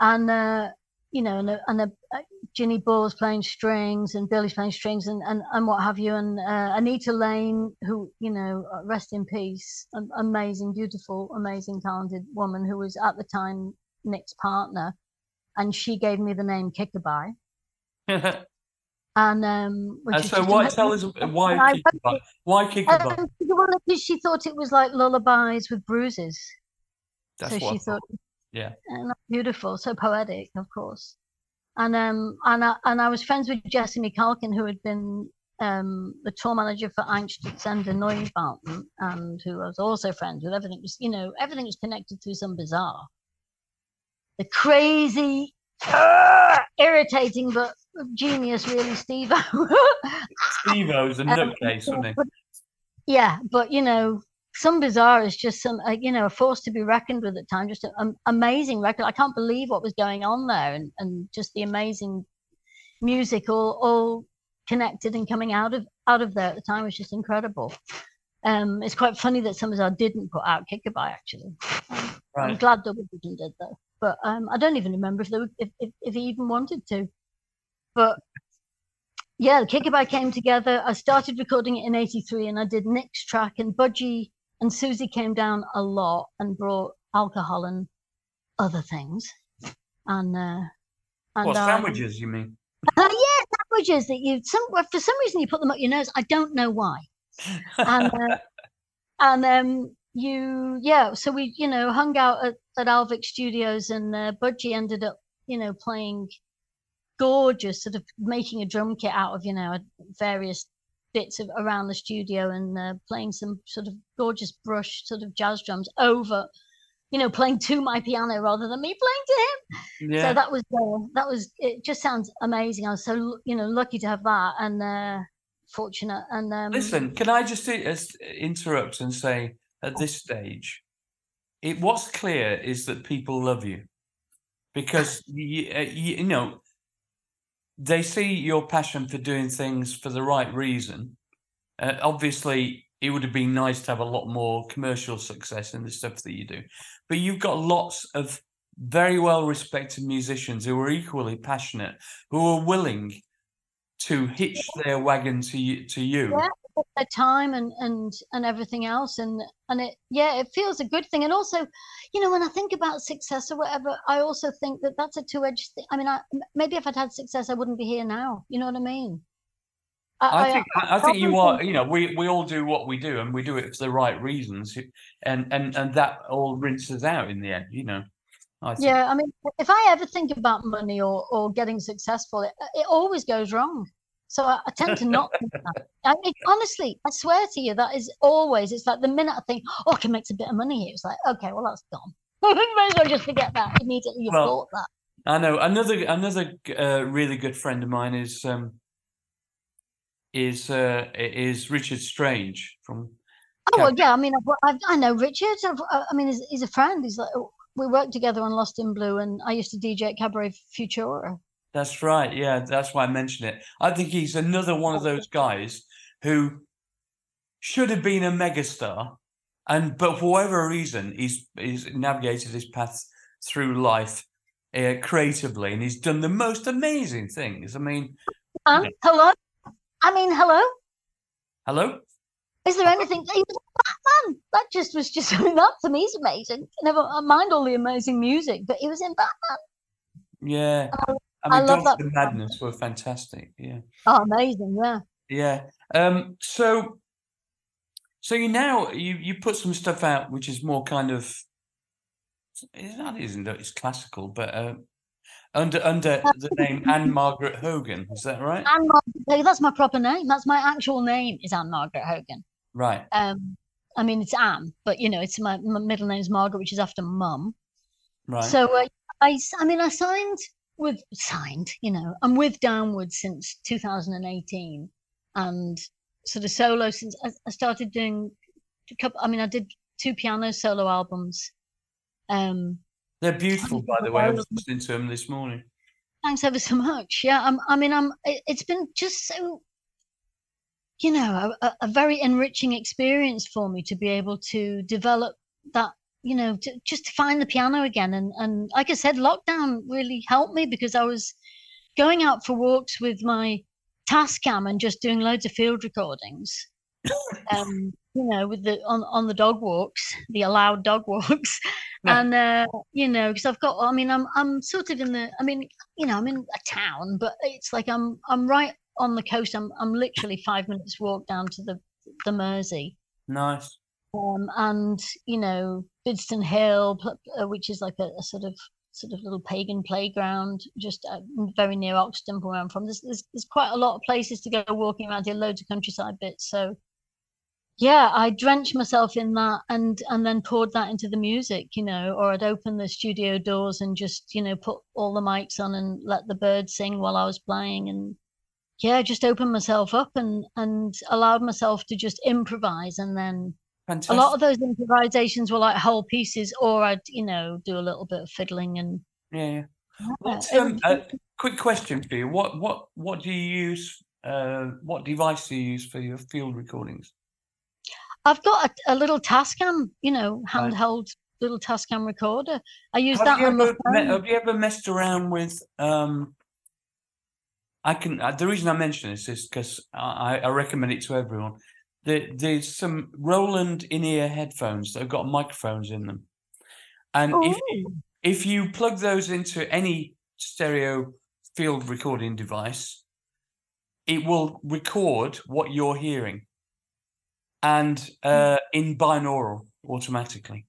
Speaker 3: and uh, you know, and a, and a, uh, Gini Ball's playing strings and Billy's playing strings and and, and what have you, and uh, Anita Lane, who you know, uh, rest in peace, amazing, beautiful, amazing, talented woman who was at the time Nick's partner and she gave me the name Kickabye. and um,
Speaker 2: and so why tell us why Kickabye? Why Kickabye? Um,
Speaker 3: because she thought it was like lullabies with bruises.
Speaker 2: That's so she thought,
Speaker 3: yeah, and beautiful, so poetic, of course. And um, and I, and I was friends with Jessamy Calkin, who had been um, the tour manager for Einstürzende Neubauten, and who I was also friends with. Everything was, you know, everything was connected through Some Bizzare the crazy, uh, irritating but genius, really, Steve.
Speaker 2: Stevo's a nutcase, isn't he?
Speaker 3: Yeah, but you know, Some Bizzare is just some, uh, you know, a force to be reckoned with at times. Just an um, amazing record. I can't believe what was going on there, and and just the amazing music, all all connected and coming out of out of there at the time was just incredible. Um, it's quite funny that some of our didn't put out Kickabye actually. Um, right. I'm glad Double Vision did though but um, I don't even remember if, were, if, if, if he even wanted to. But yeah, the Kickabye came together. I started recording it in '83, and I did Nick's track, and Budgie and Siouxsie came down a lot and brought alcohol and other things. And uh,
Speaker 2: and what sandwiches? Um, you mean?
Speaker 3: Uh, yeah, sandwiches that you some for some reason you put them up your nose. I don't know why. and uh, and um, you yeah. So we you know hung out at, at Alvic Studios, and uh, Budgie ended up you know playing gorgeous, sort of making a drum kit out of you know various bits of around the studio and uh, playing some sort of gorgeous brush sort of jazz drums over you know, playing to my piano rather than me playing to him. Yeah. So that was uh, that was it. Just sounds amazing. I was so you know lucky to have that and uh, fortunate. And um,
Speaker 2: listen, can I just interrupt and say at this stage, it what's clear is that people love you because you, uh, you, you know they see your passion for doing things for the right reason. Uh, obviously, it would have been nice to have a lot more commercial success in the stuff that you do. But you've got lots of very well respected musicians who are equally passionate, who are willing to hitch their wagon to you. To you.
Speaker 3: Yeah, their time and and and everything else, and and it yeah, it feels a good thing. And also, you know, when I think about success or whatever, I also think that that's a two edged thing. I mean, I, maybe if I'd had success, I wouldn't be here now. You know what I mean?
Speaker 2: I, I, think I, I think you are. You know, we we all do what we do, and we do it for the right reasons, and and and that all rinses out in the end. You know.
Speaker 3: I yeah, I mean, if I ever think about money or or getting successful, it, it always goes wrong. So I, I tend to not think that. I mean, honestly, I swear to you, that is always. It's like the minute I think, oh, I can make a bit of money here, it's like, okay, well, that's gone. May as well just forget that immediately. You well, thought that.
Speaker 2: I know another another uh, really good friend of mine is um, is uh, is Richard Strange from.
Speaker 3: Oh well, yeah. I mean, I've, i know Richard. I've, i mean, he's, he's, a friend. He's like we worked together on Lost in Blue, and I used to DJ at Cabaret Futura.
Speaker 2: That's right. Yeah, that's why I mentioned it. I think he's another one of those guys who should have been a megastar, and but for whatever reason, he's he's navigated his path through life uh, creatively, and he's done the most amazing things. I mean,
Speaker 3: uh, hello, I mean, hello?
Speaker 2: Hello?
Speaker 3: Is there anything? He was Batman. That just was just that to me is amazing. Never mind all the amazing music, but he was in Batman.
Speaker 2: Yeah. I, I, mean, I love that. The Madness were fantastic. Yeah.
Speaker 3: Oh, amazing. Yeah.
Speaker 2: Yeah. Um, so, so you now you you put some stuff out which is more kind of that isn't it's classical, but uh, under under the name Anne Margaret Hogan. Is that right?
Speaker 3: Anne Margaret, that's my proper name. That's my actual name. Is Anne Margaret Hogan.
Speaker 2: Right.
Speaker 3: Um, I mean it's Anne, but you know it's my, my middle name is Margaret, which is after mum.
Speaker 2: Right.
Speaker 3: So uh, I, I mean I signed with signed. You know I'm with Downward since 2018, and sort of solo since I, I started doing a couple. I mean I did two piano solo albums. Um,
Speaker 2: they're beautiful, by the way. I was listening to them this morning.
Speaker 3: Thanks ever so much. Yeah, I'm, I mean, I'm. It's been just so, you know, a, a very enriching experience for me to be able to develop that you know, to, just to find the piano again. And, and like I said, lockdown really helped me because I was going out for walks with my Tascam and just doing loads of field recordings. um, you know, with the on on the dog walks, the allowed dog walks, yeah. and uh, you know, because I've got, I mean, I'm I'm sort of in the, I mean, you know, I'm in a town, but it's like I'm I'm right on the coast. I'm I'm literally five minutes walk down to the the Mersey.
Speaker 2: Nice.
Speaker 3: Um, and you know, Bidston Hill, uh, which is like a, a sort of sort of little pagan playground just uh, very near Oxton, where I'm from. There's, there's, there's quite a lot of places to go walking around here, loads of countryside bits. So yeah i drenched myself in that and and then poured that into the music you know or i'd open the studio doors and just you know put all the mics on and let the birds sing while i was playing and yeah just opened myself up and and allowed myself to just improvise and then Fantastic. a lot of those improvisations were like whole pieces or i'd you know do a little bit of fiddling and
Speaker 2: yeah, yeah. um, a quick question for you what what what do you use uh, what device do you use for your field recordings
Speaker 3: I've got a, a little Tascam, you know, handheld right. little Tascam recorder. I use have that on
Speaker 2: ever, my phone. Have you ever messed around with? Um, I can. Uh, the reason I mention this is because I, I recommend it to everyone. There, there's some Roland in-ear headphones that have got microphones in them, and Ooh. if oh. if you plug those into any stereo field recording device, it will record what you're hearing. and uh, in binaural automatically.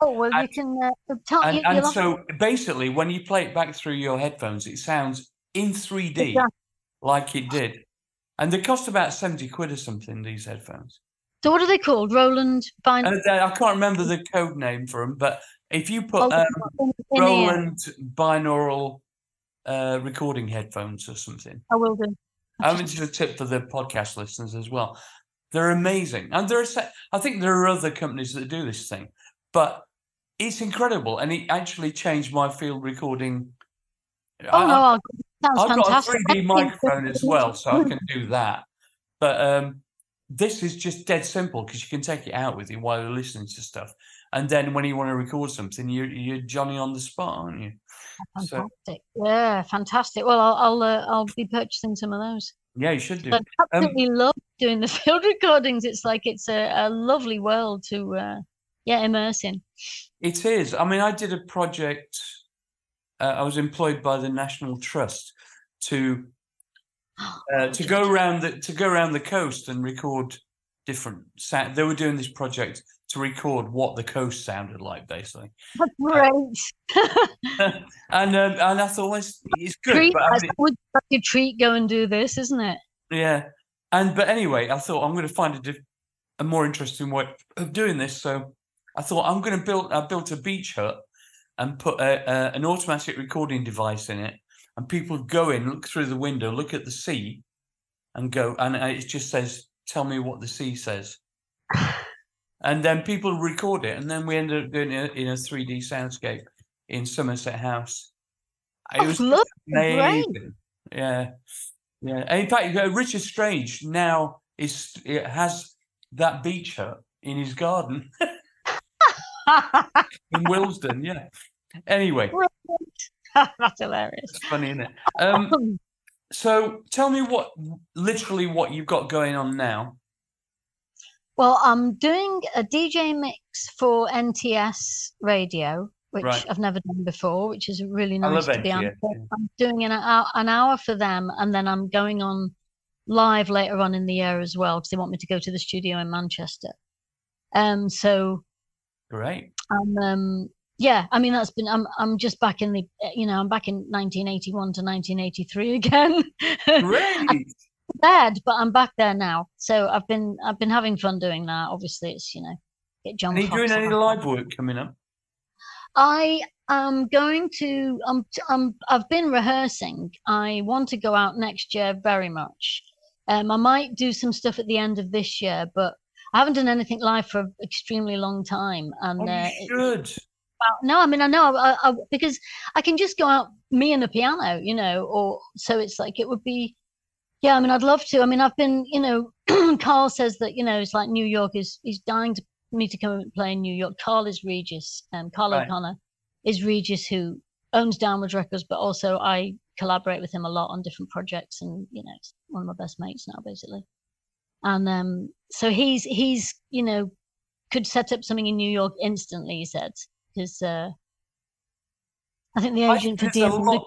Speaker 3: Oh well, you
Speaker 2: And-
Speaker 3: can uh, tell.
Speaker 2: And,
Speaker 3: you,
Speaker 2: and so basically, when you play it back through your headphones, it sounds in 3D
Speaker 3: Exactly.
Speaker 2: like it did. And they cost about 70 quid or something, these headphones.
Speaker 3: so what are they called? Roland Bin.
Speaker 2: And they- I can't remember the code name for them, but if you put
Speaker 3: Oh,
Speaker 2: um. Roland binaural uh, recording headphones or something,
Speaker 3: I will do.
Speaker 2: I mean, it's a tip for the podcast listeners as well. They're amazing, and there are. I think there are other companies that do this thing, but it's incredible, and it actually changed my field recording.
Speaker 3: Oh
Speaker 2: I-
Speaker 3: no, sounds
Speaker 2: I've
Speaker 3: fantastic.
Speaker 2: got a 3D microphone as well, so I can do that. But um, this is just dead simple because you can take it out with you while you're listening to stuff, and then when you want to record something, you're you're Johnny on the spot, aren't you? So
Speaker 3: Fantastic. Yeah, fantastic. Well, I'll I'll, uh, I'll be purchasing some of those.
Speaker 2: yeah, you should do.
Speaker 3: But I absolutely love doing the field recordings. It's like it's a, a lovely world to uh, yeah immerse in.
Speaker 2: It is. I mean, I did a project. Uh, I was employed by the National Trust to uh, to go around the to go around the coast and record different sound. They were doing this project to record what the coast sounded like, basically.
Speaker 3: That's great.
Speaker 2: and um, and I thought well, it's, good,
Speaker 3: treat,
Speaker 2: but I mean,
Speaker 3: would like your treat. Go and do this, isn't it?
Speaker 2: yeah. And but anyway, I thought I'm going to find a, diff- a more interesting way of doing this. So I thought I'm going to build. I built a beach hut and put a, a, an automatic recording device in it, and people go in, look through the window, look at the sea, and go, and it just says, "Tell me what the sea says." And then people record it, and then we ended up doing it in a 3D soundscape in Somerset House. It
Speaker 3: Oh,
Speaker 2: was
Speaker 3: lovely, great.
Speaker 2: Yeah, yeah. And in fact, uh, Richard Strange now is it has that beach hut in his garden in Willesden. Yeah. Anyway,
Speaker 3: That's hilarious.
Speaker 2: it's funny, isn't it? Um, so tell me what, literally, what you've got going on now.
Speaker 3: Well, I'm doing a DJ mix for NTS radio, which
Speaker 2: Right.
Speaker 3: I've never done before, which is really nice to be on.
Speaker 2: NTS,
Speaker 3: So
Speaker 2: yeah.
Speaker 3: I'm doing an hour, an hour for them, and then I'm going on live later on in the year as well because they want me to go to the studio in Manchester. Um, so
Speaker 2: Great.
Speaker 3: um, um, yeah, I mean that's been I'm I'm just back in the you know I'm back in 1981 to 1983 again.
Speaker 2: Great.
Speaker 3: bad, but I'm back there now. So I've been I've been having fun doing that. Obviously, it's you know get John.
Speaker 2: Are you doing any live work coming up?
Speaker 3: I am going to. Um, um, I've been rehearsing. I want to go out next year very much. Um, I might do some stuff at the end of this year, but I haven't done anything live for an extremely long time. And
Speaker 2: Oh,
Speaker 3: uh, it-
Speaker 2: should.
Speaker 3: about- no, I mean I know I, I, because I can just go out me and the piano, you know, or so it's like it would be. Yeah, I mean I'd love to. I mean I've been, you know, Karl says that you know it's like New York is he's dying to me to come and play in New York. Karl is Regis, um, Karl
Speaker 2: Right.
Speaker 3: O'Connor is Regis who owns Downward Records, but also I collaborate with him a lot on different projects, and you know, it's one of my best mates now, basically. And um, so he's he's you know could set up something in New York instantly. He said because uh, I think the agent for DM,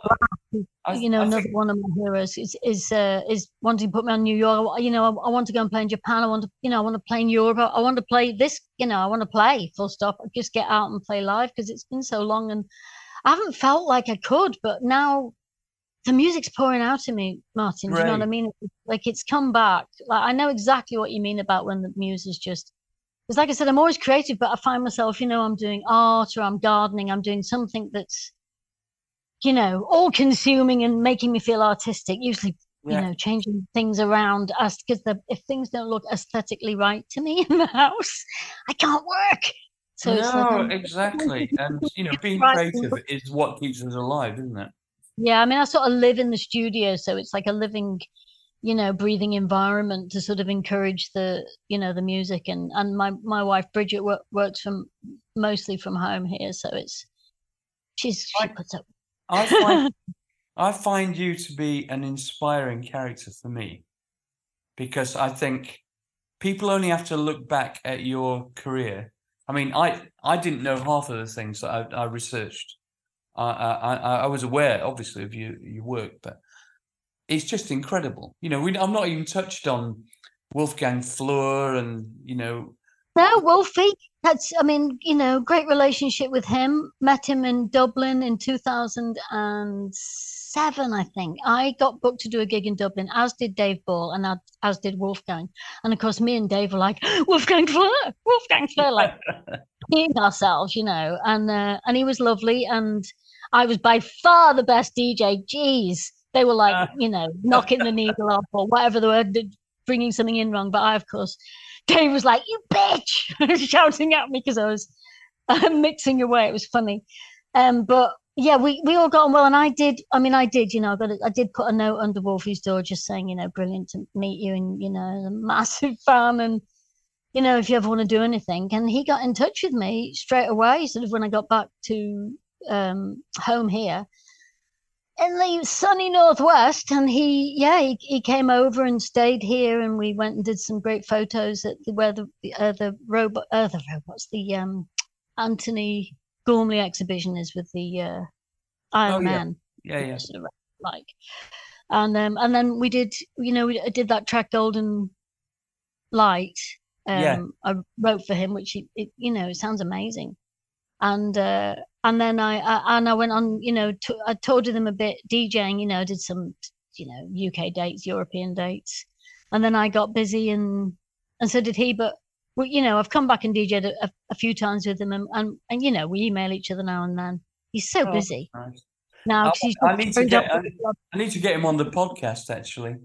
Speaker 3: you know,
Speaker 2: I
Speaker 3: another
Speaker 2: think-
Speaker 3: one of my heroes is is uh, is wanting to put me on New York. You know, I, I want to go and play in Japan. I want to, you know, I want to play in Europe. I, I want to play this. You know, I want to play. Full stop. Just get out and play live because it's been so long, and I haven't felt like I could. But now the music's pouring out of me, Martyn. Do you know what I mean? Like it's come back. Like I know exactly what you mean about when the muse is just. Because, like I said, I'm always creative, but I find myself, you know, I'm doing art or I'm gardening. I'm doing something that's you know, all consuming and making me feel artistic, usually, you know, changing things around us because if things don't look aesthetically right to me in the house, I can't work. So it's like,
Speaker 2: no, exactly. And you know, being creative is what keeps us alive, isn't it?
Speaker 3: Yeah, I mean, I sort of live in the studio, so it's like a living, you know, breathing environment to sort of encourage the, you know, the music. And and my my wife Bridget work, works from mostly from home here, so it's she's she
Speaker 2: Right.
Speaker 3: puts up.
Speaker 2: I find I find you to be an inspiring character for me because I think people only have to look back at your career. I mean, I I didn't know half of the things that I, I researched. I, I I was aware, obviously, of your your work, but it's just incredible. You know, we, I'm not even touched on Wolfgang Flür and you know
Speaker 3: No, Wolfie. That's, I mean, you know, great relationship with him. Met him in Dublin in 2007, I think. I got booked to do a gig in Dublin, as did Dave Ball, and as, did Wolfgang. And of course, me and Dave were like, Wolfgang Flür, Wolfgang Flür, like peeing ourselves, you know. And uh, and he was lovely, and I was by far the best DJ. Jeez, they were like, you know, knocking the needle off or whatever the word, bringing something in wrong. But I, of course, Dave was like, "You bitch!" shouting at me because I was uh, mixing away. It was funny, um, but yeah, we we all got on well, and I did. I mean, I did. You know, I got. A, I did put a note under Wolfie's door, just saying, you know, brilliant to meet you, and you know, a massive fan, and you know, if you ever want to do anything, and he got in touch with me straight away. Sort of when I got back to um, home here. In the sunny northwest and he yeah he, he came over and stayed here and we went and did some great photos at the, where the uh, the robot uh, the robots the um Antony Gormley exhibition is with the uh iron
Speaker 2: Oh,
Speaker 3: man.
Speaker 2: Yeah yeah.
Speaker 3: Sort of like and um and then we did you know we did that track golden light um
Speaker 2: Yeah.
Speaker 3: i wrote for him which he, it, you know it sounds amazing. And uh and then I, I and I went on, you know, t- I toured with them a bit DJing, you know, did some, you know, UK dates, European dates, and then I got busy and and so did he. But well, you know, I've come back and DJed a, a, few times with him, and, and and you know, we email each other now and then. He's so
Speaker 2: Oh,
Speaker 3: busy
Speaker 2: nice.
Speaker 3: now.
Speaker 2: Oh,
Speaker 3: I- he's
Speaker 2: I need to get-
Speaker 3: up with the job.
Speaker 2: I need to get him on the podcast actually.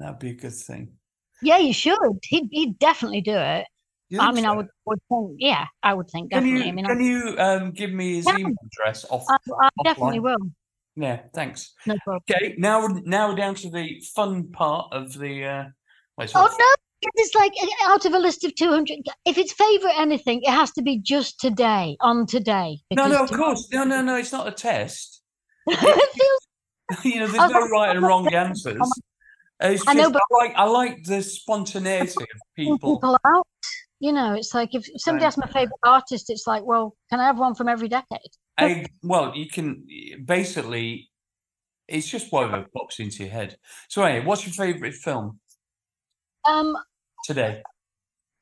Speaker 2: That'd be a good thing.
Speaker 3: yeah, you should. He'd he'd definitely do it.
Speaker 2: You
Speaker 3: I mean, I would would think. Yeah, I would think
Speaker 2: Can
Speaker 3: definitely.
Speaker 2: you
Speaker 3: I mean,
Speaker 2: can you um, give me his
Speaker 3: Yeah.
Speaker 2: email address off?
Speaker 3: I, I definitely will.
Speaker 2: yeah, thanks.
Speaker 3: No problem.
Speaker 2: Okay, now now we're down to the fun part of the. Uh, well,
Speaker 3: Oh no! It's like uh, out of a list of 200. If it's favorite anything, it has to be just today, on today.
Speaker 2: No, no, of course. No, no, no. It's not a test.
Speaker 3: it feels
Speaker 2: you know, there's no
Speaker 3: like,
Speaker 2: right and wrong answers. It's just,
Speaker 3: I
Speaker 2: I,
Speaker 3: know, but-
Speaker 2: like I like the spontaneity of people.
Speaker 3: people out. You know, it's like if, somebody asks my favorite artist, it's like, well, can I have one from every decade?
Speaker 2: I, well, you can basically. It's just whatever pops into your head. So, anyway, what's your favourite film
Speaker 3: Um,
Speaker 2: today?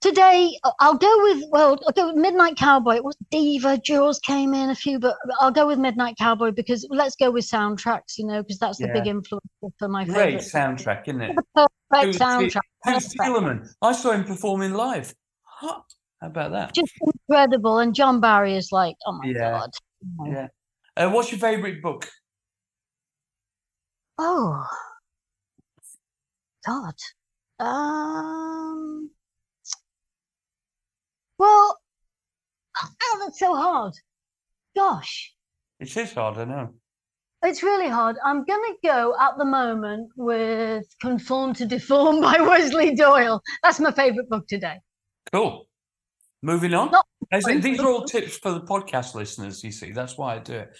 Speaker 3: today I'll go with well, I'll go with Midnight Cowboy. It was Diva, Jaws came in a few, but I'll go with Midnight Cowboy because let's go with soundtracks. You know, because that's the big influence for my
Speaker 2: Great
Speaker 3: favorite.
Speaker 2: soundtrack, isn't it?
Speaker 3: The perfect soundtrack.
Speaker 2: Who's. Tillerman? I saw him performing live. How about that?
Speaker 3: just incredible. And John Barry is like, oh my
Speaker 2: Yeah.
Speaker 3: god.
Speaker 2: Yeah. Uh, what's your favourite book?
Speaker 3: Oh God. Um. Well, oh, that's so hard. Gosh,
Speaker 2: It is hard, I know.
Speaker 3: it's really hard. I'm gonna go at the moment with "Conform to Deform" by Wesley Doyle. That's my favorite book today.
Speaker 2: Cool. Moving on.
Speaker 3: Not
Speaker 2: these are all tips for the podcast listeners, you see. That's why I do it.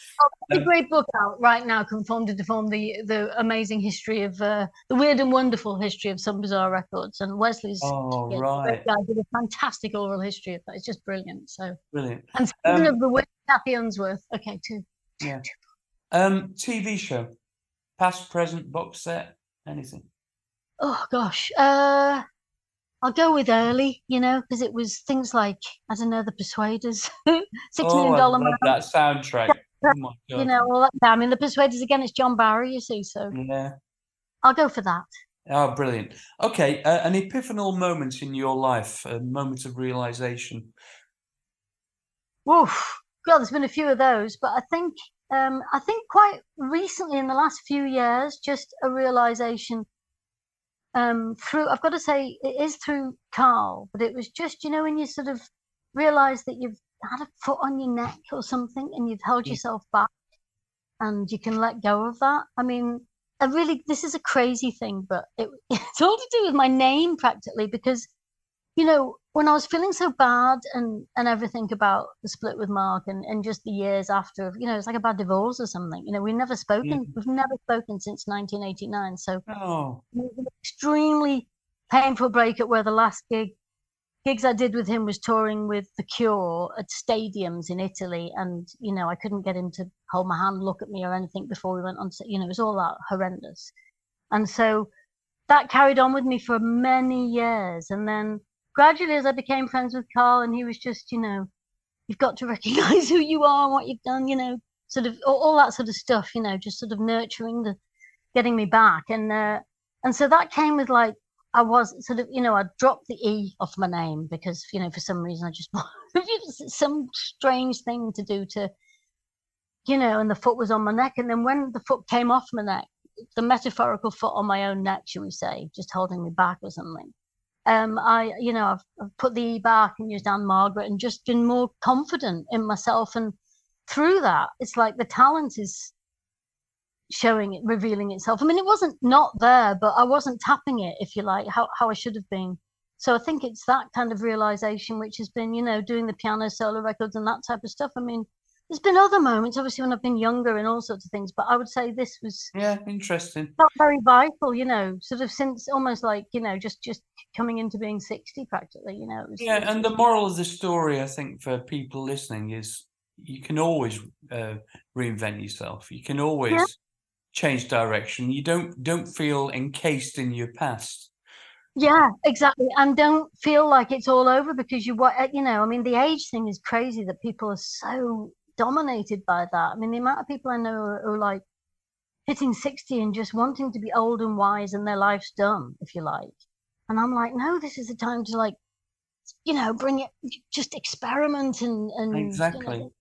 Speaker 2: Um,
Speaker 3: a great book out right now, "Conform to Deform," the the amazing history of uh, the weird and wonderful history of Some Bizzare records. And Wesley's
Speaker 2: Oh,
Speaker 3: yeah,
Speaker 2: right.
Speaker 3: great guy did a fantastic oral history of that. It's just brilliant. So,
Speaker 2: Brilliant.
Speaker 3: and speaking
Speaker 2: Um,
Speaker 3: of the weird, Cathi Unsworth. Okay, two.
Speaker 2: Yeah. Um, TV show. Past, present, box set, anything.
Speaker 3: Oh gosh, uh, I'll go with early. You know, because it was things like I don't know, The Persuaders, six
Speaker 2: oh,
Speaker 3: million dollar Man.
Speaker 2: that soundtrack. Oh.
Speaker 3: You know, all that. I mean, The Persuaders again. It's John Barry. You see, so
Speaker 2: Yeah.
Speaker 3: I'll go for that.
Speaker 2: Oh, brilliant. Okay, uh, an epiphanal moment in your life, a moment of realization.
Speaker 3: Woof. God, there's been a few of those, but I think um, I think quite recently in the last few years, just a realization um, through. I've got to say, it is through Karl, but it was just you know when you sort of realize that you've had a foot on your neck or something, and you've held
Speaker 2: Yeah.
Speaker 3: yourself back, and you can let go of that. I mean, I really this is a crazy thing, but it, it's all to do with my name practically because you know, when I was feeling so bad and and everything about the split with Marc and and just the years after, you know, it's like a bad divorce or something. You know, we've never spoken. Mm-hmm. We've never spoken since 1989. So
Speaker 2: Oh,
Speaker 3: extremely painful breakup. Where the last gig gigs I did with him was touring with The Cure at stadiums in Italy, and you know, I couldn't get him to hold my hand, look at me, or anything before we went on. You know, it was all that horrendous, and so that carried on with me for many years. And then gradually, as I became friends with Karl, and he was just, you know, you've got to recognize who you are and what you've done, you know, sort of all, all that sort of stuff, you know, just sort of nurturing the getting me back. And uh, and so that came with like I was sort of, you know, I dropped the E off my name because, you know, for some reason I just some strange thing to do to, you know, and the foot was on my neck. And then when the foot came off my neck, the metaphorical foot on my own neck, should we say, just holding me back or something. Um, I, you know, I've, I've put the E back and used Anne Margaret and just been more confident in myself. And through that, it's like the talent is showing it, revealing itself. I mean, it wasn't not there, but I wasn't tapping it, if you like, how, how I should have been. So I think it's that kind of realization which has been, you know, doing the piano solo records and that type of stuff. I mean, there's been other moments, obviously, when I've been younger and all sorts of things, but I would say this was
Speaker 2: yeah, interesting.
Speaker 3: Felt very vital, you know, sort of since almost like you know, just just coming into being sixty practically, you know.
Speaker 2: Was, yeah, and the moral of the story, I think, for people listening is you can always uh, reinvent yourself. You can always yeah change direction. You don't don't feel encased in your past.
Speaker 3: Yeah, exactly, and don't feel like it's all over because you what you know. I mean, the age thing is crazy that people are so dominated by that. I mean, the amount of people I know are, are like hitting sixty and just wanting to be old and wise and their life's done, if you like. And I'm like, no, this is the time to like, you know, bring it, just experiment and and
Speaker 2: exactly.
Speaker 3: You know,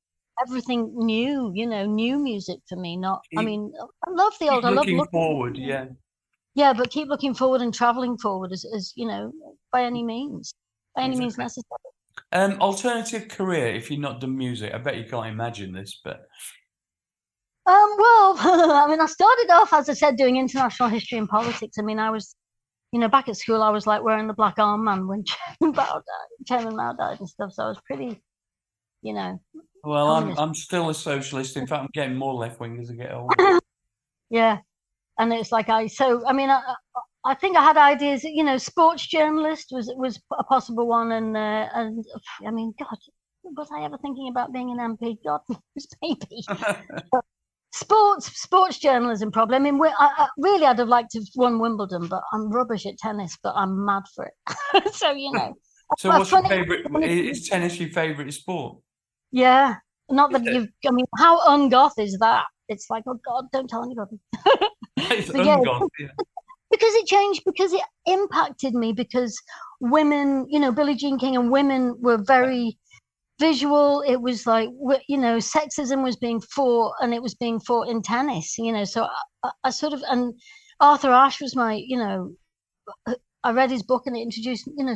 Speaker 3: everything new, you know, new music for me. Not, keep, I mean, I love the old. I love
Speaker 2: looking forward. Yeah.
Speaker 3: Yeah, but keep looking forward and traveling forward as, as you know, by any means, by any exactly. means necessary.
Speaker 2: Um, alternative career if you're not done music. I bet you can't imagine this, but.
Speaker 3: Um, well, I mean, I started off, as I said, doing international history and politics. I mean, I was, you know, back at school, I was like wearing the black armband when Chairman Mao died, Chairman Mao died and stuff. So I was pretty, you know,
Speaker 2: well, I'm I'm still a socialist. In fact, I'm getting more left wing as I get older.
Speaker 3: yeah, and it's like I so I mean I I think I had ideas. You know, sports journalist was was a possible one, and uh, and I mean, God, was I ever thinking about being an MP? God knows, maybe. sports sports journalism probably. I mean, I, I, really, I'd have liked to have won Wimbledon, but I'm rubbish at tennis. But I'm mad for it. so you know.
Speaker 2: So, what's your favorite? Is tennis your favorite sport?
Speaker 3: Yeah. Not that you've, I mean, how ungoth is that? It's like, oh God, don't tell anybody.
Speaker 2: it's ungoth, yeah.
Speaker 3: Because it changed, because it impacted me, because women, you know, Billie Jean King and women were very visual. It was like, you know, sexism was being fought and it was being fought in tennis, you know. So I, I sort of, and Arthur Ashe was my, you know, I read his book and it introduced, you know,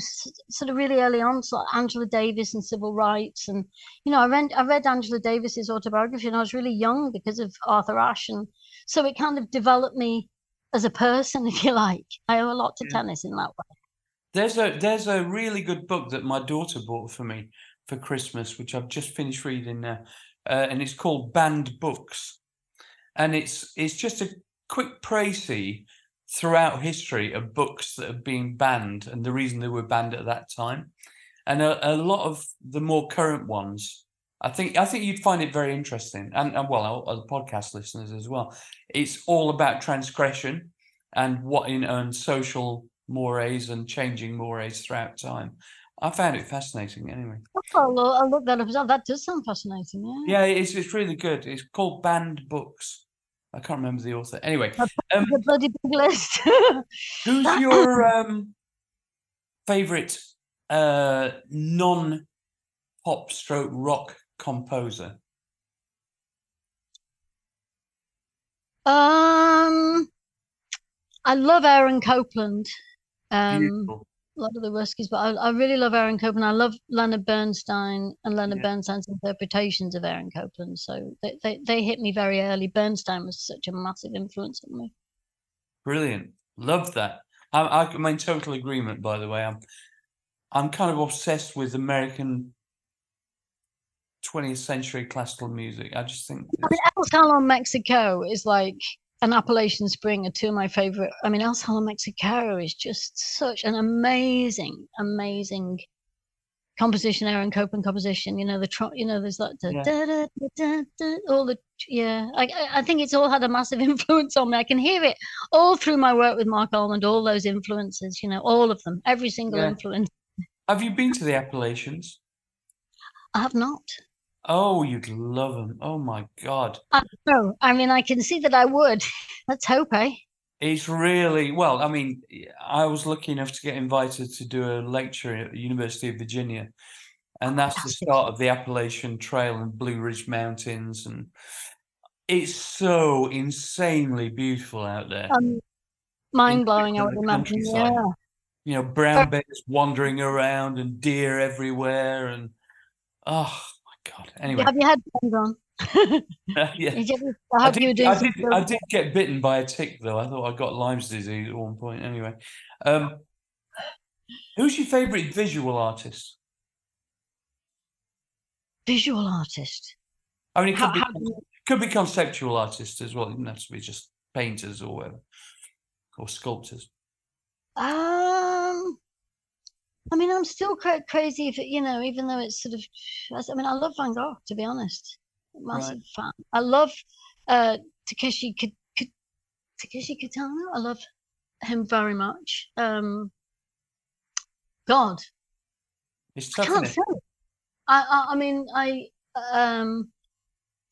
Speaker 3: sort of really early on, so Angela Davis and civil rights, and you know, I read I read Angela Davis's autobiography, and I was really young because of Arthur Ashe, and so it kind of developed me as a person, if you like. I owe a lot to yeah. tennis in that way.
Speaker 2: There's a there's a really good book that my daughter bought for me for Christmas, which I've just finished reading now, uh, and it's called Banned Books, and it's it's just a quick précis throughout history of books that have been banned and the reason they were banned at that time. And a, a lot of the more current ones, I think I think you'd find it very interesting, and, and well, other podcast listeners as well. It's all about transgression and what in and social mores and changing mores throughout time. I found it fascinating anyway.
Speaker 3: Oh, I'll look that up. That does sound fascinating.
Speaker 2: Yeah, yeah, it's it's really good. It's called Banned Books. I can't remember the author. Anyway,
Speaker 3: um, the bloody big list.
Speaker 2: who's your um, favorite uh, non pop stroke rock composer?
Speaker 3: Um, I love Aaron Copland. Um, Beautiful a lot of the Ruskies, but I, I really love Aaron Copland. I love Leonard Bernstein and Leonard yeah. Bernstein's interpretations of Aaron Copland. So they, they, they hit me very early. Bernstein was such a massive influence on me.
Speaker 2: Brilliant. Love that. I, I'm in total agreement, by the way. I'm I'm kind of obsessed with American 20th century classical music. I just think.
Speaker 3: I mean, El Salon Mexico is like an Appalachian Spring are two of my favorite. I mean, El Salon Mexico is just such an amazing, amazing composition, Aaron Copland composition. You know the you know there's that the
Speaker 2: Yeah.
Speaker 3: da, da, da, da, da, all the yeah. I I- I think it's all had a massive influence on me. I can hear it all through my work with Marc Almond. All those influences, you know, all of them, every single
Speaker 2: Yeah.
Speaker 3: influence.
Speaker 2: Have you been to the Appalachians?
Speaker 3: I have not.
Speaker 2: Oh, you'd love them. Oh my God.
Speaker 3: No, I mean I can see that I would. Let's hope, eh?
Speaker 2: It's really well. I mean, I was lucky enough to get invited to do a lecture at the University of Virginia, and that's the start of the Appalachian Trail and Blue Ridge Mountains, and it's so insanely beautiful out there.
Speaker 3: Um, mind blowing, I would imagine. Yeah.
Speaker 2: You know, brown bears wandering around and deer everywhere, and oh God. Anyway,
Speaker 3: Have you had on?
Speaker 2: yeah.
Speaker 3: You- I
Speaker 2: I
Speaker 3: hope you
Speaker 2: did, I did, I did get bitten by a tick though. I thought I got Lyme's disease at one point. Anyway, um, who's your favourite visual artist?
Speaker 3: visual artist.
Speaker 2: I mean, it could be
Speaker 3: how do you-
Speaker 2: could be conceptual artists as well. It doesn't have to be just painters or whatever, or sculptors.
Speaker 3: Um, I mean, I'm still quite crazy if it, you know, even though it's sort of, I mean, I love Van Gogh, to be honest. Massive fan. I love uh Takeshi Ki- Ki- Takeshi Kitano. I love him very much. Um, God,
Speaker 2: It's
Speaker 3: I can't say. I, I, I mean, I, um,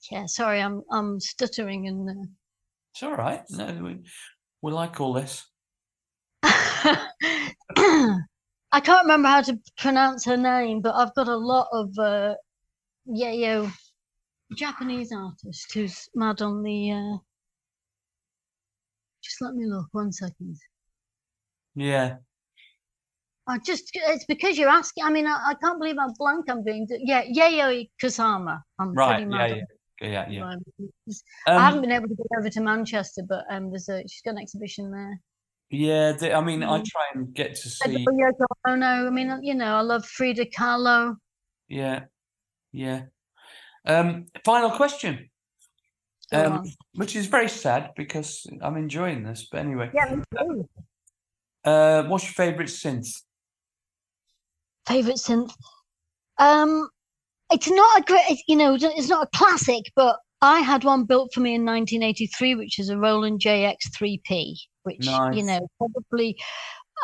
Speaker 3: yeah, sorry, I'm, I'm stuttering and. Uh,
Speaker 2: It's all right. No, we, we like all this.
Speaker 3: I can't remember how to pronounce her name, but I've got a lot of uh, yayo Japanese artist who's mad on the. Uh... Just let me look one second.
Speaker 2: Yeah,
Speaker 3: I just it's because you're asking. I mean, I, I can't believe how blank I'm being. Yeah, Yayoi Kusama. I'm
Speaker 2: right.
Speaker 3: pretty
Speaker 2: Yeah,
Speaker 3: mad
Speaker 2: yeah, yeah, yeah.
Speaker 3: at the moment.
Speaker 2: Um,
Speaker 3: I haven't been able to get over to Manchester, but um, there's a she's got an exhibition there.
Speaker 2: Yeah. I mean, I
Speaker 3: Mm.
Speaker 2: try and get to see.
Speaker 3: love Yoko Ono. I mean, you know, I love Frida Kahlo.
Speaker 2: Yeah, yeah. Um, final question. Um, which is very sad because I'm enjoying this. But anyway,
Speaker 3: Yeah, too.
Speaker 2: uh, what's your favourite synth?
Speaker 3: favorite synth. Um, it's not a great, you know, it's not a classic, but I had one built for me in 1983, which is a Roland JX3P, which
Speaker 2: Nice.
Speaker 3: you know probably.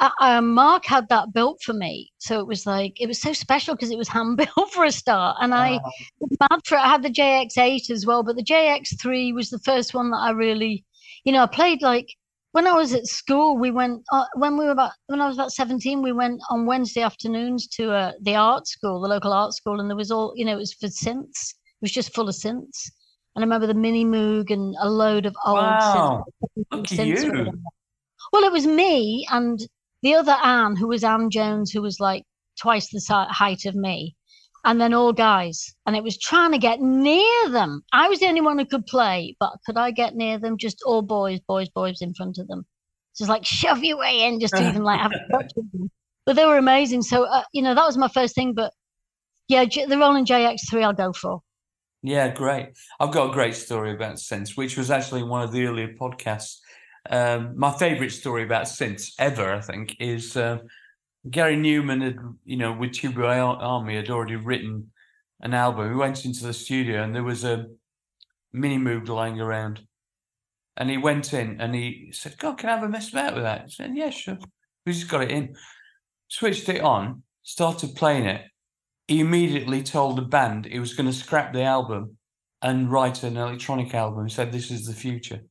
Speaker 3: Uh, uh, Mark had that built for me, so it was like it was so special because it was hand built for a start, and I
Speaker 2: Oh,
Speaker 3: was mad for it. I had the JX8 as well, but the JX3 was the first one that I really, you know, I played like when I was at school. We went uh, when we were about when I was about 17. We went on Wednesday afternoons to uh, the art school, the local art school, and there was all you know, it was for synths. It was just full of synths. And I remember the Mini Moog and a load of old
Speaker 2: Wow, look at you.
Speaker 3: Well, it was me and the other Anne, who was Anne Jones, who was like twice the height of me, and then all guys. And it was trying to get near them. I was the only one who could play, but could I get near them? Just all boys, boys, boys in front of them. Just like shove your way in, just to even like have a touch with them. But they were amazing. So uh, you know that was my first thing. But yeah, J- the Roland JX3 I'll go for.
Speaker 2: Yeah, great. I've got a great story about synths, which was actually one of the earlier podcasts. Um, my favourite story about synths ever, I think, is uh, Gary Numan had, you know, with Tubeway Army had already written an album. We went into the studio and there was a mini moog lying around. And he went in and he said, God, can I have a mess about with that? I said, Yeah, sure. We just got it in. Switched it on, started playing it. He immediately told the band he was going to scrap the album and write an electronic album. He said, This is the future.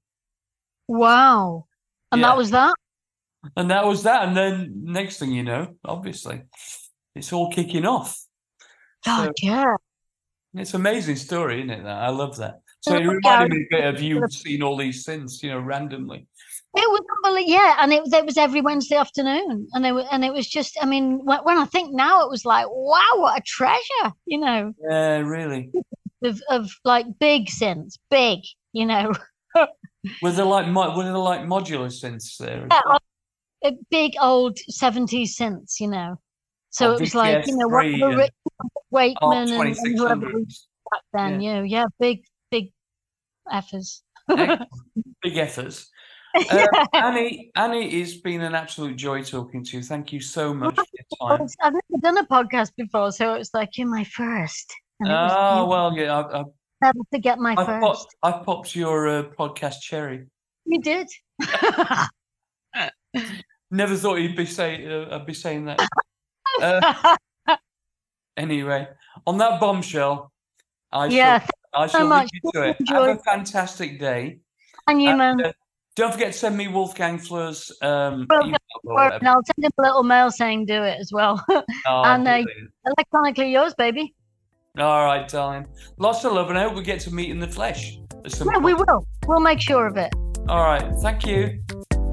Speaker 3: Wow. And
Speaker 2: Yeah.
Speaker 3: that was that.
Speaker 2: And that was that. And then next thing you know, obviously, it's all kicking off.
Speaker 3: God,
Speaker 2: So
Speaker 3: yeah.
Speaker 2: it's an amazing story, isn't it? That I love that. So it reminded me a bit of you seeing all these synths, you know, randomly.
Speaker 3: It was unbelievable, yeah, and it, it was every Wednesday afternoon, and it was, and it was just, I mean, when, when I think now, it was like, wow, what a treasure, you know,
Speaker 2: Yeah, really.
Speaker 3: of of like big synths, big, you know,
Speaker 2: Were there like were there like modular synths there?
Speaker 3: Yeah, big old seventies synths, you know. So
Speaker 2: Oh,
Speaker 3: it was like, you know, what VCS3
Speaker 2: and-
Speaker 3: Rick
Speaker 2: Oh,
Speaker 3: Wakeman and, and whoever was back then, you know, yeah, big, big effers.
Speaker 2: big Big Uh, Annie, Annie, it's been an absolute joy talking to you. Thank you so much for your time.
Speaker 3: I've never done a podcast before, so it's like you're my first. And
Speaker 2: Oh well, yeah, I, I,
Speaker 3: never forget my
Speaker 2: I,
Speaker 3: first.
Speaker 2: popped, I popped your uh, podcast cherry.
Speaker 3: You did.
Speaker 2: Never thought you'd be say uh, I'd be saying that. Uh, anyway, on that bombshell, I
Speaker 3: yeah,
Speaker 2: shall, I
Speaker 3: so
Speaker 2: shall
Speaker 3: much.
Speaker 2: you to. Have a fantastic day.
Speaker 3: and you, man.
Speaker 2: Don't forget to send me Wolfgang Flür's um,
Speaker 3: Well,
Speaker 2: email or
Speaker 3: Or-
Speaker 2: whatever.
Speaker 3: and I'll send him a little mail saying do it as well.
Speaker 2: Oh,
Speaker 3: and, uh. Electronically yours, baby.
Speaker 2: All right, darling. Lots of love, and I hope we get to meet in the flesh.
Speaker 3: Yeah, we will. We'll make sure of it.
Speaker 2: All right. Thank you.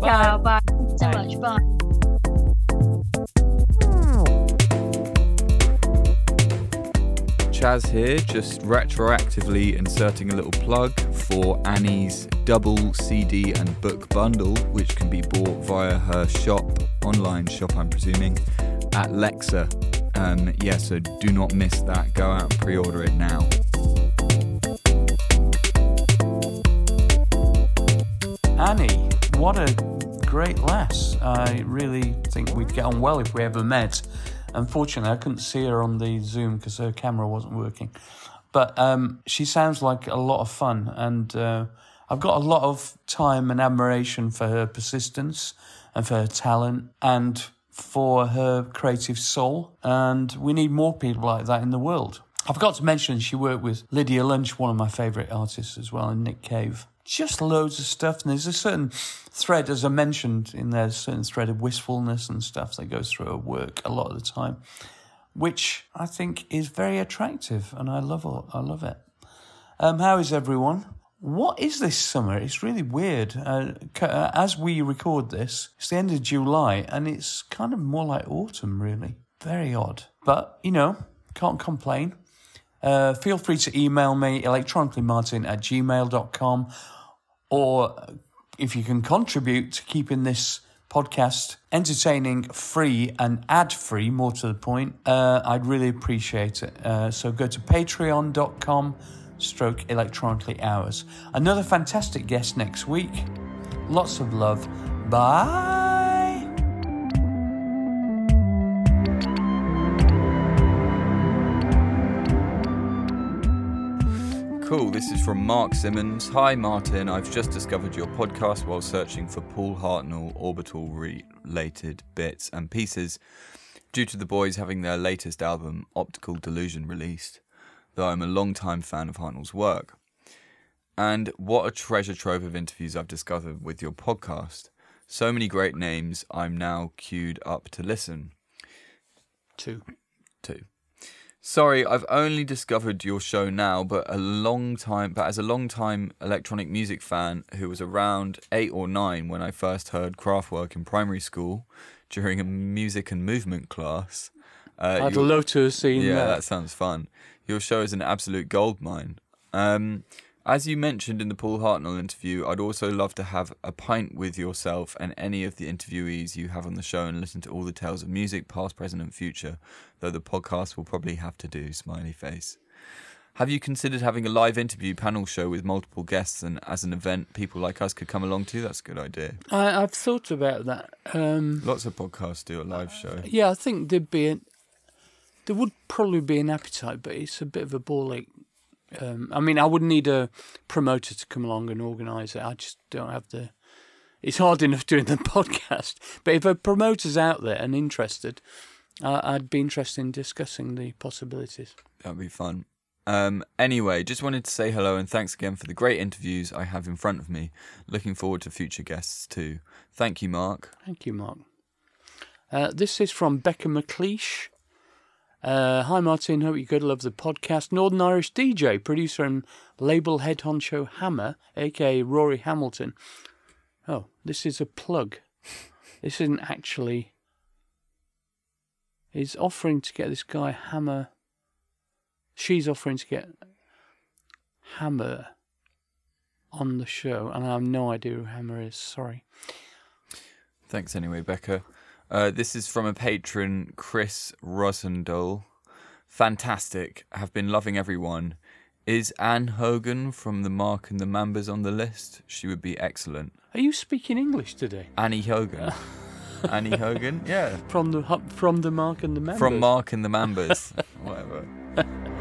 Speaker 2: Bye.
Speaker 3: Yeah, bye. Thank you so
Speaker 2: Bye.
Speaker 3: much. Bye.
Speaker 4: Chaz here, just retroactively inserting a little plug for Annie's double CD and book bundle, which can be bought via her shop, online shop, I'm presuming, at Lexa. Um, yeah, so do not miss that. Go out and pre order it now.
Speaker 2: Annie, what a great lass. I really think we'd get on well if we ever met. Unfortunately, I couldn't see her on the Zoom because her camera wasn't working. But um, she sounds like a lot of fun, and uh, I've got a lot of time and admiration for her persistence and for her talent and for her creative soul. And we need more people like that in the world. I forgot to mention she worked with Lydia Lunch, one of my favourite artists as well, and Nick Cave. Just loads of stuff. And there's a certain thread, as I mentioned in there, a certain thread of wistfulness and stuff that goes through her work a lot of the time, which I think is very attractive, and I love it. I love it. Um, how is everyone? What is this summer? It's really weird. Uh, uh, as we record this, it's the end of July, and it's kind of more like autumn, really. Very odd. But, you know, can't complain. Uh, feel free to email me electronically martin at gmail.com or if you can contribute to keeping this podcast entertaining, free, and ad free, more to the point, uh, I'd really appreciate it. Uh, so go to patreon.com stroke electronically yours. Another fantastic guest next week. Lots of love. Bye.
Speaker 4: Cool, this is from Mark Simmons. Hi, Martyn. I've just discovered your podcast while searching for Paul Hartnoll orbital related bits and pieces due to the boys having their latest album, Optical Delusion, released, though I'm a long-time fan of Hartnoll's work. And what a treasure trove of interviews I've discovered with your podcast. So many great names, I'm now queued up to listen
Speaker 2: Two.
Speaker 4: to. Sorry, I've only discovered your show now, but a long time, but as a long time electronic music fan who was around eight or nine when I first heard Kraftwerk in primary school during a music and movement class. Uh,
Speaker 2: I'd
Speaker 4: your-
Speaker 2: love to have seen
Speaker 4: yeah,
Speaker 2: that.
Speaker 4: that sounds fun. Your show is an absolute goldmine. Um, as you mentioned in the Paul Hartnoll interview, I'd also love to have a pint with yourself and any of the interviewees you have on the show and listen to all the tales of music, past, present, and future, though the podcast will probably have to do, smiley face. Have you considered having a live interview panel show with multiple guests and as an event people like us could come along to? That's a good idea.
Speaker 2: I, I've thought about that. Um,
Speaker 4: Lots of podcasts do a live show.
Speaker 2: yeah, I think there'd be an, there would probably be an appetite, but it's a bit of a ball ache. Um, I mean, I wouldn't need a promoter to come along and organise it. I just don't have the. It's hard enough doing the podcast, but if a promoter's out there and interested, uh, I'd be interested in discussing the possibilities.
Speaker 4: That'd be fun. Um, anyway, just wanted to say hello and thanks again for the great interviews I have in front of me. Looking forward to future guests too. Thank you, Mark.
Speaker 2: Thank you, Mark. Uh, this is from Becca McLeish. Uh, hi, Martyn. Hope you're good. Love the podcast. Northern Irish DJ, producer and label head honcho Hammer, aka Rory Hamilton. Oh, this is a plug. This isn't actually. He's offering to get this guy Hammer. She's offering to get Hammer on the show, and I have no idea who Hammer is. Sorry.
Speaker 4: Thanks anyway, Becca. Uh, this is from a patron, Chris Rosendal. Fantastic. Have been loving everyone. Is Anne Hogan from the Marc and the Mambas on the list? She would be excellent.
Speaker 2: Are you speaking English today?
Speaker 4: Annie Hogan. Annie Hogan? Yeah.
Speaker 2: From the from the Marc and the Mambas.
Speaker 4: From Marc and the Mambas. Whatever.